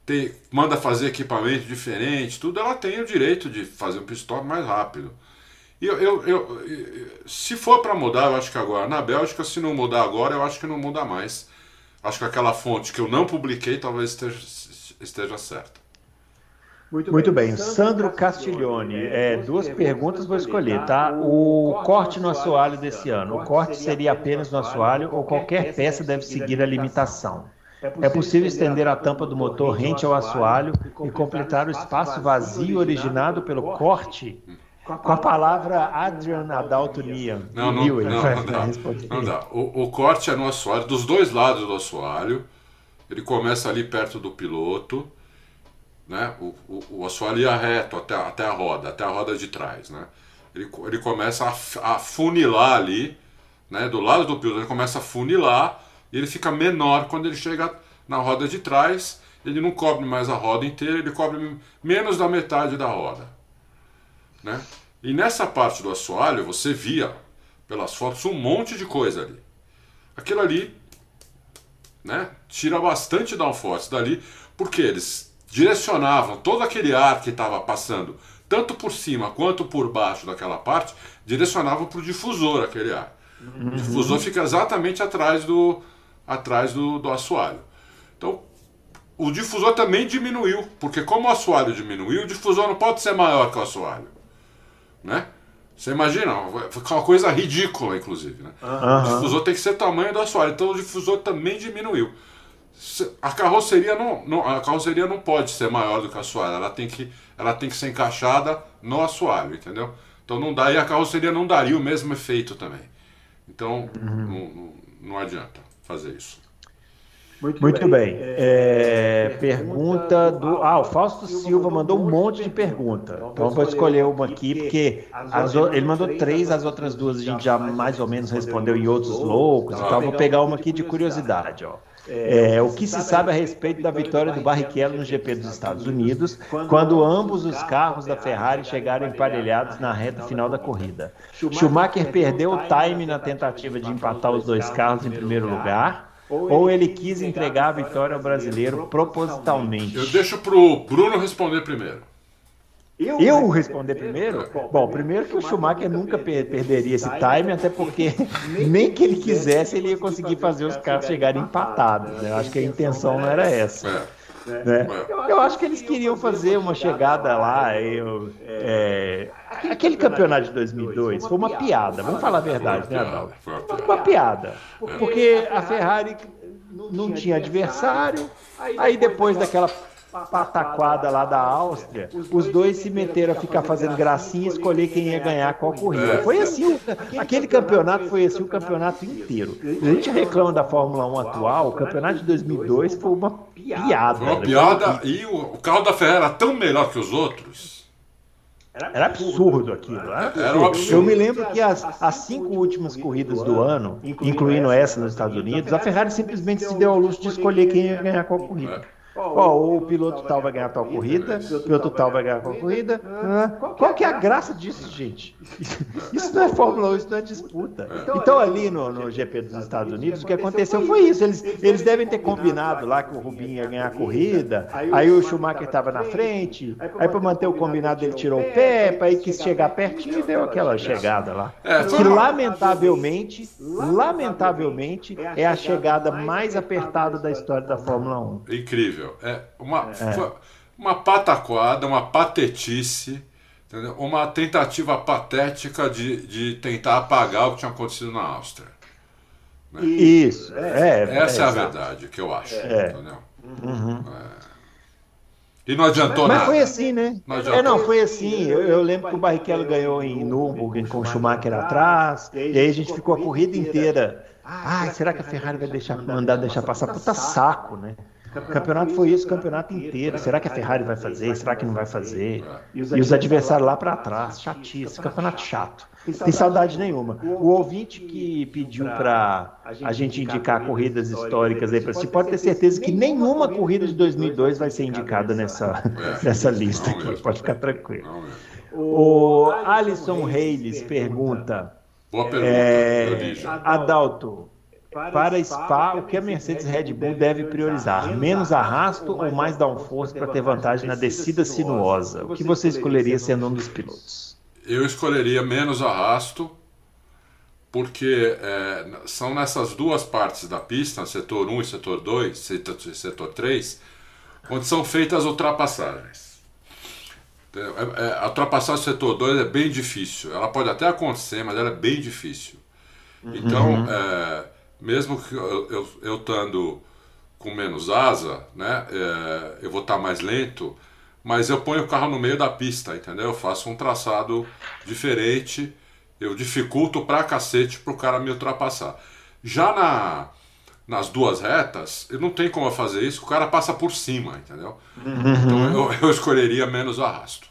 tem, manda fazer equipamento diferente, tudo, ela tem o direito de fazer um pit mais rápido. E eu, eu, eu, se for para mudar, eu acho que agora. Na Bélgica, se não mudar agora, eu acho que não muda mais. Acho que aquela fonte que eu não publiquei talvez esteja, esteja certa. Muito, Muito bem. bem. Sandro Castiglione, é, duas perguntas vou escolher, tá? O corte no assoalho desse ano, o corte seria apenas no assoalho ou qualquer peça deve seguir a limitação? É possível estender a tampa do motor rente ao assoalho e completar o espaço vazio originado pelo corte? Com a palavra Adrian Adalto Nian. Não, não, não, não, dá. não dá. O, o corte é no assoalho, dos dois lados do assoalho. Ele começa ali perto do piloto né? O, o, o assoalho ia reto até, até a roda, até a roda de trás, né? Ele, ele começa a, a funilar ali, né? Do lado do piloto ele começa a funilar ele fica menor quando ele chega na roda de trás, ele não cobre mais a roda inteira, ele cobre menos da metade da roda. Né? E nessa parte do assoalho você via pelas fotos um monte de coisa ali. Aquilo ali né, tira bastante downforce dali, porque eles direcionavam todo aquele ar que estava passando, tanto por cima quanto por baixo daquela parte, direcionavam para o difusor aquele ar. Uhum. O difusor fica exatamente atrás do, atrás do, do assoalho. Então, o difusor também diminuiu, porque como o assoalho diminuiu, o difusor não pode ser maior que o assoalho. Né? Você imagina, fica uma coisa ridícula, inclusive. Né? Uhum. O difusor tem que ser tamanho do assoalho, então o difusor também diminuiu. A carroceria não, não, a carroceria não pode ser maior do que o assoalho, ela tem, que, ela tem que ser encaixada no assoalho, entendeu? Então não dá, e a carroceria não daria o mesmo efeito também. Então uhum. não, não, não adianta fazer isso. Muito, Muito bem. bem. É, é, pergunta do. Ah, o Fausto Silva mandou um monte de pergunta. Então vou escolher uma aqui, porque as, ele mandou três, as outras duas a gente já mais ou menos respondeu em outros loucos. Então vou pegar uma aqui de curiosidade. Ó. É, o que se sabe a respeito da vitória do Barrichello no GP dos Estados Unidos, quando ambos os carros da Ferrari chegaram emparelhados na reta final da corrida. Schumacher perdeu o time na tentativa de empatar os dois carros em primeiro lugar ou ele quis entregar a vitória ao brasileiro propositalmente? Eu deixo pro Bruno responder primeiro. Eu, eu responder primeiro? Bom, primeiro que o Schumacher nunca per perderia esse time, até porque nem que ele quisesse ele ia conseguir fazer os carros chegarem empatados. Né? Eu acho que a intenção não era essa. É. Né? Eu acho que eles queriam fazer uma chegada lá. Eu, é, aquele campeonato de 2002 foi uma piada, vamos falar a verdade, né, Adalto? Uma piada. Porque a Ferrari não tinha adversário, aí depois daquela pataquada lá da Áustria, os dois se meteram a ficar fazendo gracinha e escolher quem ia ganhar qual corrida. Foi assim, aquele campeonato foi assim o campeonato inteiro. A gente reclama da Fórmula 1 atual, o campeonato de 2002 foi uma piada. Uma piada e o, carro da Ferrari era tão melhor que os outros. Era absurdo aquilo. Era absurdo. Era um absurdo. Eu me lembro que as, as cinco últimas corridas do ano, incluindo essa nos Estados Unidos, a Ferrari simplesmente se deu ao luxo de escolher quem ia ganhar qual corrida. Ó, o piloto tal vai ganhar tal corrida, o piloto tal vai ganhar tal corrida. Qual que é a graça disso, gente? Isso não é Fórmula 1, isso não é disputa. Então, ali no, no GP dos Estados Unidos, o que aconteceu foi isso. Eles, eles devem ter combinado lá que o Rubinho ia ganhar a corrida, aí o Schumacher estava na frente, aí para manter o combinado ele tirou o pé, aí quis chegar pertinho e deu aquela chegada lá. Que lamentavelmente, lamentavelmente, é a chegada mais apertada da história da Fórmula 1. Incrível incrível. É uma, é. uma pataquada, uma patetice, entendeu? uma tentativa patética de, de tentar apagar o que tinha acontecido na Áustria. Né? Isso, é. é Essa é, é a verdade que eu acho. É. Entendeu? Uhum. E não adiantou mas, nada. Mas foi assim, né? Não é, não, foi assim. Eu, eu, lembro que o Barrichello ganhou em Nürburgring com o Schumacher atrás, e aí a gente ficou a corrida inteira. Ai, será que a Ferrari vai deixar, mandar deixar passar? Puta saco, né? O campeonato foi isso o campeonato inteiro. Será que a Ferrari vai fazer? Será que não vai fazer? E os adversários lá para trás. Chatice, campeonato chato. Tem saudade nenhuma. O ouvinte que pediu para a gente indicar corridas históricas aí para si, pode ter certeza que nenhuma corrida de 2002 vai ser indicada nessa, nessa lista aqui. Pode ficar tranquilo. O Alisson Reis pergunta. Boa pergunta. É, Adalto, para Spa, o que a Mercedes Red Bull deve priorizar? Menos arrasto ou mais downforce para ter vantagem na descida sinuosa? O que você escolheria sendo um dos pilotos? Eu escolheria menos arrasto, porque é, são nessas duas partes da pista, setor 1 e setor 2, setor, setor 3, onde são feitas as ultrapassagens. É, é, a ultrapassagem do setor 2 é bem difícil. Ela pode até acontecer, mas ela é bem difícil. Então, uhum. é, mesmo que eu estando com menos asa, né, é, eu vou estar tá mais lento, mas eu ponho o carro no meio da pista, entendeu? Eu faço um traçado diferente, eu dificulto pra cacete pro cara me ultrapassar. Já na, nas duas retas, eu não tem como fazer isso, o cara passa por cima, entendeu? Uhum. Então eu, eu, escolheria menos arrasto.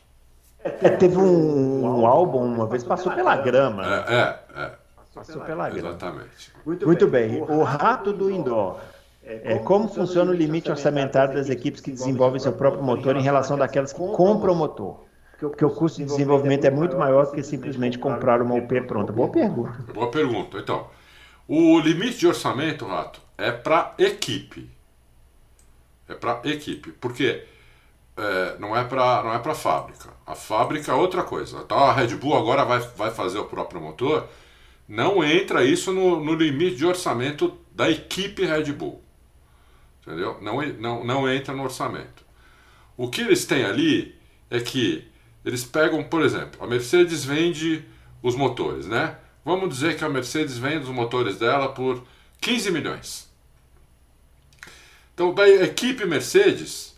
É, teve um, um álbum uma vez passou pela grama. É, é. é. Passou pela grama. Exatamente. Muito, Muito bem. bem. O rato do indoor. É, como funciona o limite orçamentário das equipes que desenvolvem seu próprio motor em relação daquelas que compram o motor? Porque o custo de desenvolvimento é muito maior do que simplesmente comprar uma UP pronta. Boa pergunta. Boa pergunta. Então, o limite de orçamento, Rato, é para equipe. É para equipe. Porque é, não é para não é para fábrica. A fábrica é outra coisa. Então a Red Bull agora vai, vai fazer o próprio motor. Não entra isso no, no limite de orçamento da equipe Red Bull. Entendeu? Não, não, não entra no orçamento. O que eles têm ali é que eles pegam, por exemplo, a Mercedes vende os motores, né? Vamos dizer que a Mercedes vende os motores dela por 15 milhões. Então, da equipe Mercedes,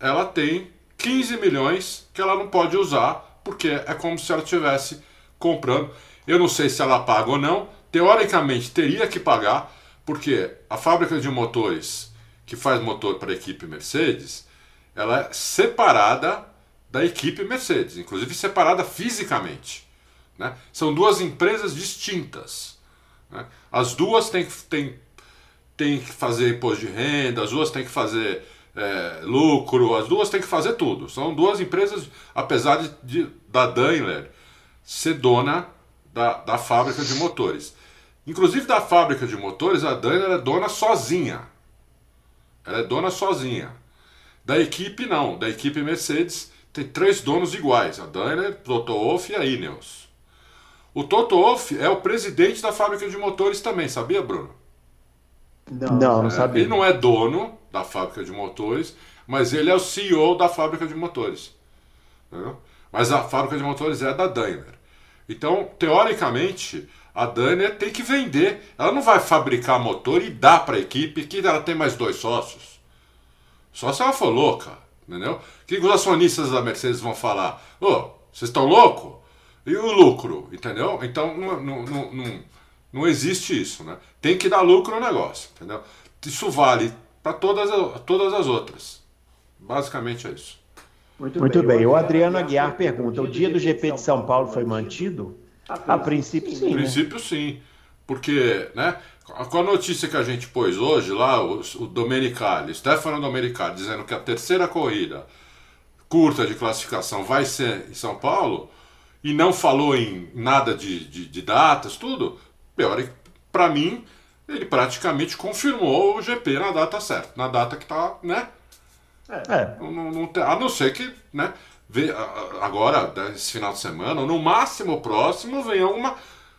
ela tem 15 milhões que ela não pode usar, porque é como se ela estivesse comprando. Eu não sei se ela paga ou não, teoricamente teria que pagar, porque a fábrica de motores que faz motor para a equipe Mercedes, ela é separada da equipe Mercedes, inclusive separada fisicamente. Né? São duas empresas distintas. Né? As duas têm, têm, têm que fazer imposto de renda, as duas têm que fazer é, lucro, as duas têm que fazer tudo. São duas empresas, apesar de, de da Daimler ser dona da, da fábrica de motores. Inclusive da fábrica de motores, a Daimler é dona sozinha. Ela é dona sozinha. Da equipe, não. Da equipe Mercedes, tem três donos iguais: a Daimler, Toto Wolff e a Ineos. O Toto Wolff é o presidente da fábrica de motores também, sabia, Bruno? Não, não, não é, sabia. Ele não é dono da fábrica de motores, mas ele é o CEO da fábrica de motores. Entendeu? Mas a fábrica de motores é da Daimler. Então, teoricamente, a Daimler tem que vender. Ela não vai fabricar motor e dar para a equipe que ela tem mais dois sócios. Só se ela for louca, entendeu? O que os acionistas da Mercedes vão falar? Ô, oh, vocês estão loucos? E o lucro, entendeu? Então não, não, não, não, existe isso, né? Tem que dar lucro no negócio, entendeu? Isso vale para todas, todas as outras. Basicamente é isso. Muito, Muito bem. bem. O Adriano Aguiar pergunta: o dia do GP de São Paulo foi mantido? A princípio, sim. A né? princípio, sim. Porque, né? Com a notícia que a gente pôs hoje lá, o, o Domenicali, Stefano Domenicali, dizendo que a terceira corrida curta de classificação vai ser em São Paulo, e não falou em nada de, de, de datas, tudo, para mim, ele praticamente confirmou o GP na data certa, na data que tá, né? É. Não, não, não, a não ser que, né? agora, esse final de semana, ou no máximo próximo, vem alguma,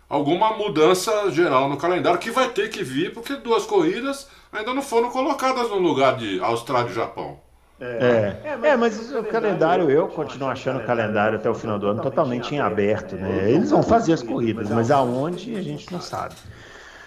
alguma mudança geral no calendário que vai ter que vir, porque duas corridas ainda não foram colocadas no lugar de Austrália e Japão. É, é, é mas o calendário, eu continuo achando o calendário até o final do ano totalmente em aberto. Né? Eles vão fazer as corridas, mas aonde a gente não sabe.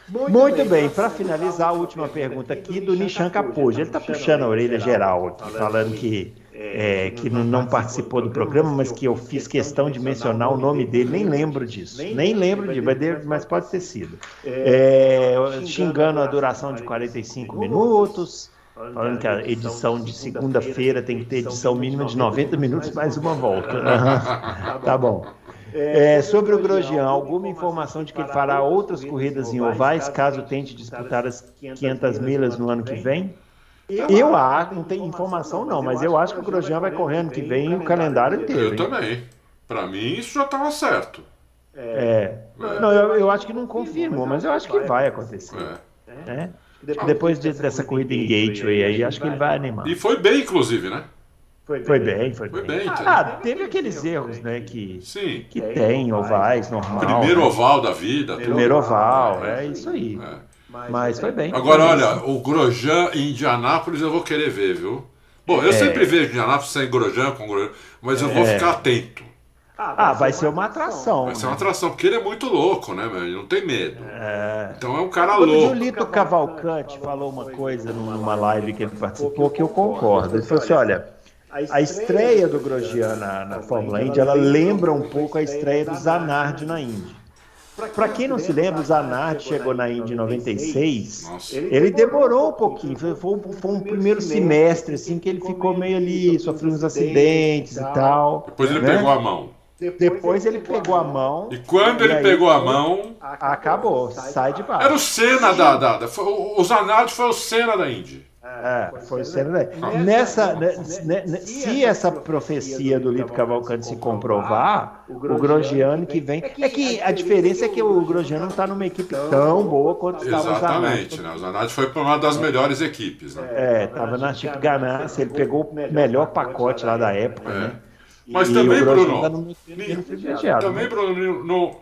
Muito bem, para finalizar, a última pergunta aqui do Nishan Capoja. Ele está puxando a orelha geral aqui, falando que é, que não participou do programa, mas que eu fiz questão de mencionar o nome dele, nem lembro disso. Nem lembro de, mas pode ter sido. É, xingando a duração de 45 minutos, falando que a edição de segunda-feira tem que ter edição mínima de 90 minutos mais uma volta. tá bom. É, sobre o Grosjean, alguma informação de que ele fará outras corridas em ovais caso tente disputar as 500 milhas no ano que vem? Eu acho, não tem informação não, mas eu acho que o Grosjean vai correr ano que vem o calendário inteiro. Eu também. Para mim isso já estava certo. É. é. Não, eu, eu, acho que não confirmou, mas eu acho que vai acontecer. É. é. Depois de, dessa corrida em Gateway aí, acho que ele vai animar. E foi bem, inclusive, né? Foi bem, foi bem. Foi bem. bem ah, teve aqueles erros, né, que, Sim. que tem ovais, normal. Primeiro né? oval da vida. Primeiro oval, é, é isso aí. É. Mas foi bem. Agora, olha, o Grosjean em Indianápolis eu vou querer ver, viu? Bom, eu é. sempre vejo Indianápolis sem Grosjean, com Grosjean, mas eu vou é. ficar atento. Ah, vai, ah, vai ser uma atração. Vai né? ser uma atração, porque ele é muito louco, né, meu? Ele não tem medo. É... Então é um cara Quando louco. O Julito Cavalcante falou uma coisa numa live que ele participou que eu concordo. Ele falou assim: olha, a estreia do Grosjean na, na Fórmula Indy, ela lembra um pouco a estreia do Zanardi na Indy. Para quem não se lembra, o Zanardi chegou na Indy em 96. Nossa. Ele demorou um pouquinho. Foi, foi, foi, um primeiro semestre assim que ele ficou meio ali, sofreu uns acidentes e tal. Depois ele né? pegou a mão. Depois ele pegou a mão. E quando ele pegou a mão. Acabou, sai de baixo. Era o Senna da. da, da o Zanardi foi o Senna da Indy. É, foi o Senna da Nessa, né, né, né, se essa profecia do Lipe Cavalcante se comprovar, o Grosjeano que vem. É que a diferença é que o Grosjeano não está numa equipe tão boa quanto estava. Exatamente, né? O Zanardi foi para uma das melhores equipes. Né? É, estava na Chip Ganassi, ele pegou o melhor pacote lá da época, é. né? Mas e também, Bruno, tá no, também, né? Bruno, não,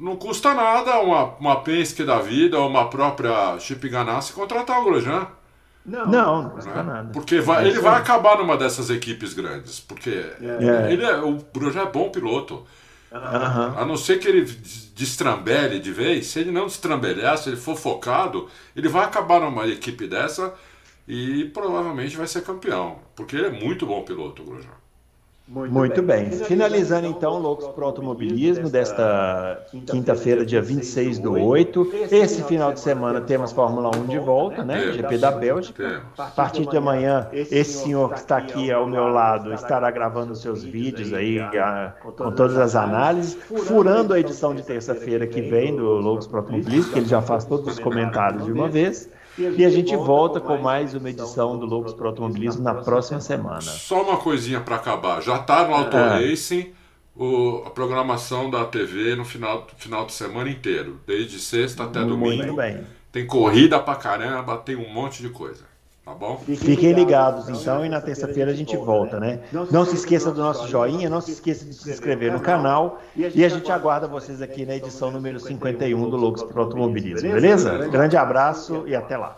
não custa nada uma, uma Penske da vida ou uma própria Chip Ganassi contratar o Grosjean. Não, não, não custa né? nada. Porque vai, ele vai acabar numa dessas equipes grandes. Porque é. Ele é, o Grosjean é bom piloto. Uhum. A não ser que ele destrambele de vez, se ele não destrambelhar, se ele for focado, ele vai acabar numa equipe dessa e provavelmente vai ser campeão. Porque ele é muito bom piloto, o Grosjean. Muito, Muito bem. bem. Finalizando então Loucos para o Automobilismo desta quinta-feira, dia 26 do 8. Esse final de semana temos Fórmula 1 de volta, né? GP da Bélgica. A partir de amanhã, esse senhor que está aqui ao meu lado estará gravando seus vídeos aí com todas as análises, furando a edição de terça-feira que vem do Loucos para o Automobilismo, que ele já faz todos os comentários de uma vez. E a gente volta com mais uma edição do Loucos para o Automobilismo na próxima semana. Só uma coisinha para acabar. Já está no Auto é. Racing o, a programação da TV no final, final de semana inteiro, desde sexta até domingo. Muito bem. Tem corrida pra caramba, tem um monte de coisa. Tá bom? Fiquem ligados então e na terça-feira a gente volta, né? Não se esqueça do nosso joinha, não se esqueça de se inscrever no canal e a gente aguarda vocês aqui na edição número 51 do Loucos para o Automobilismo, beleza? Grande abraço e até lá.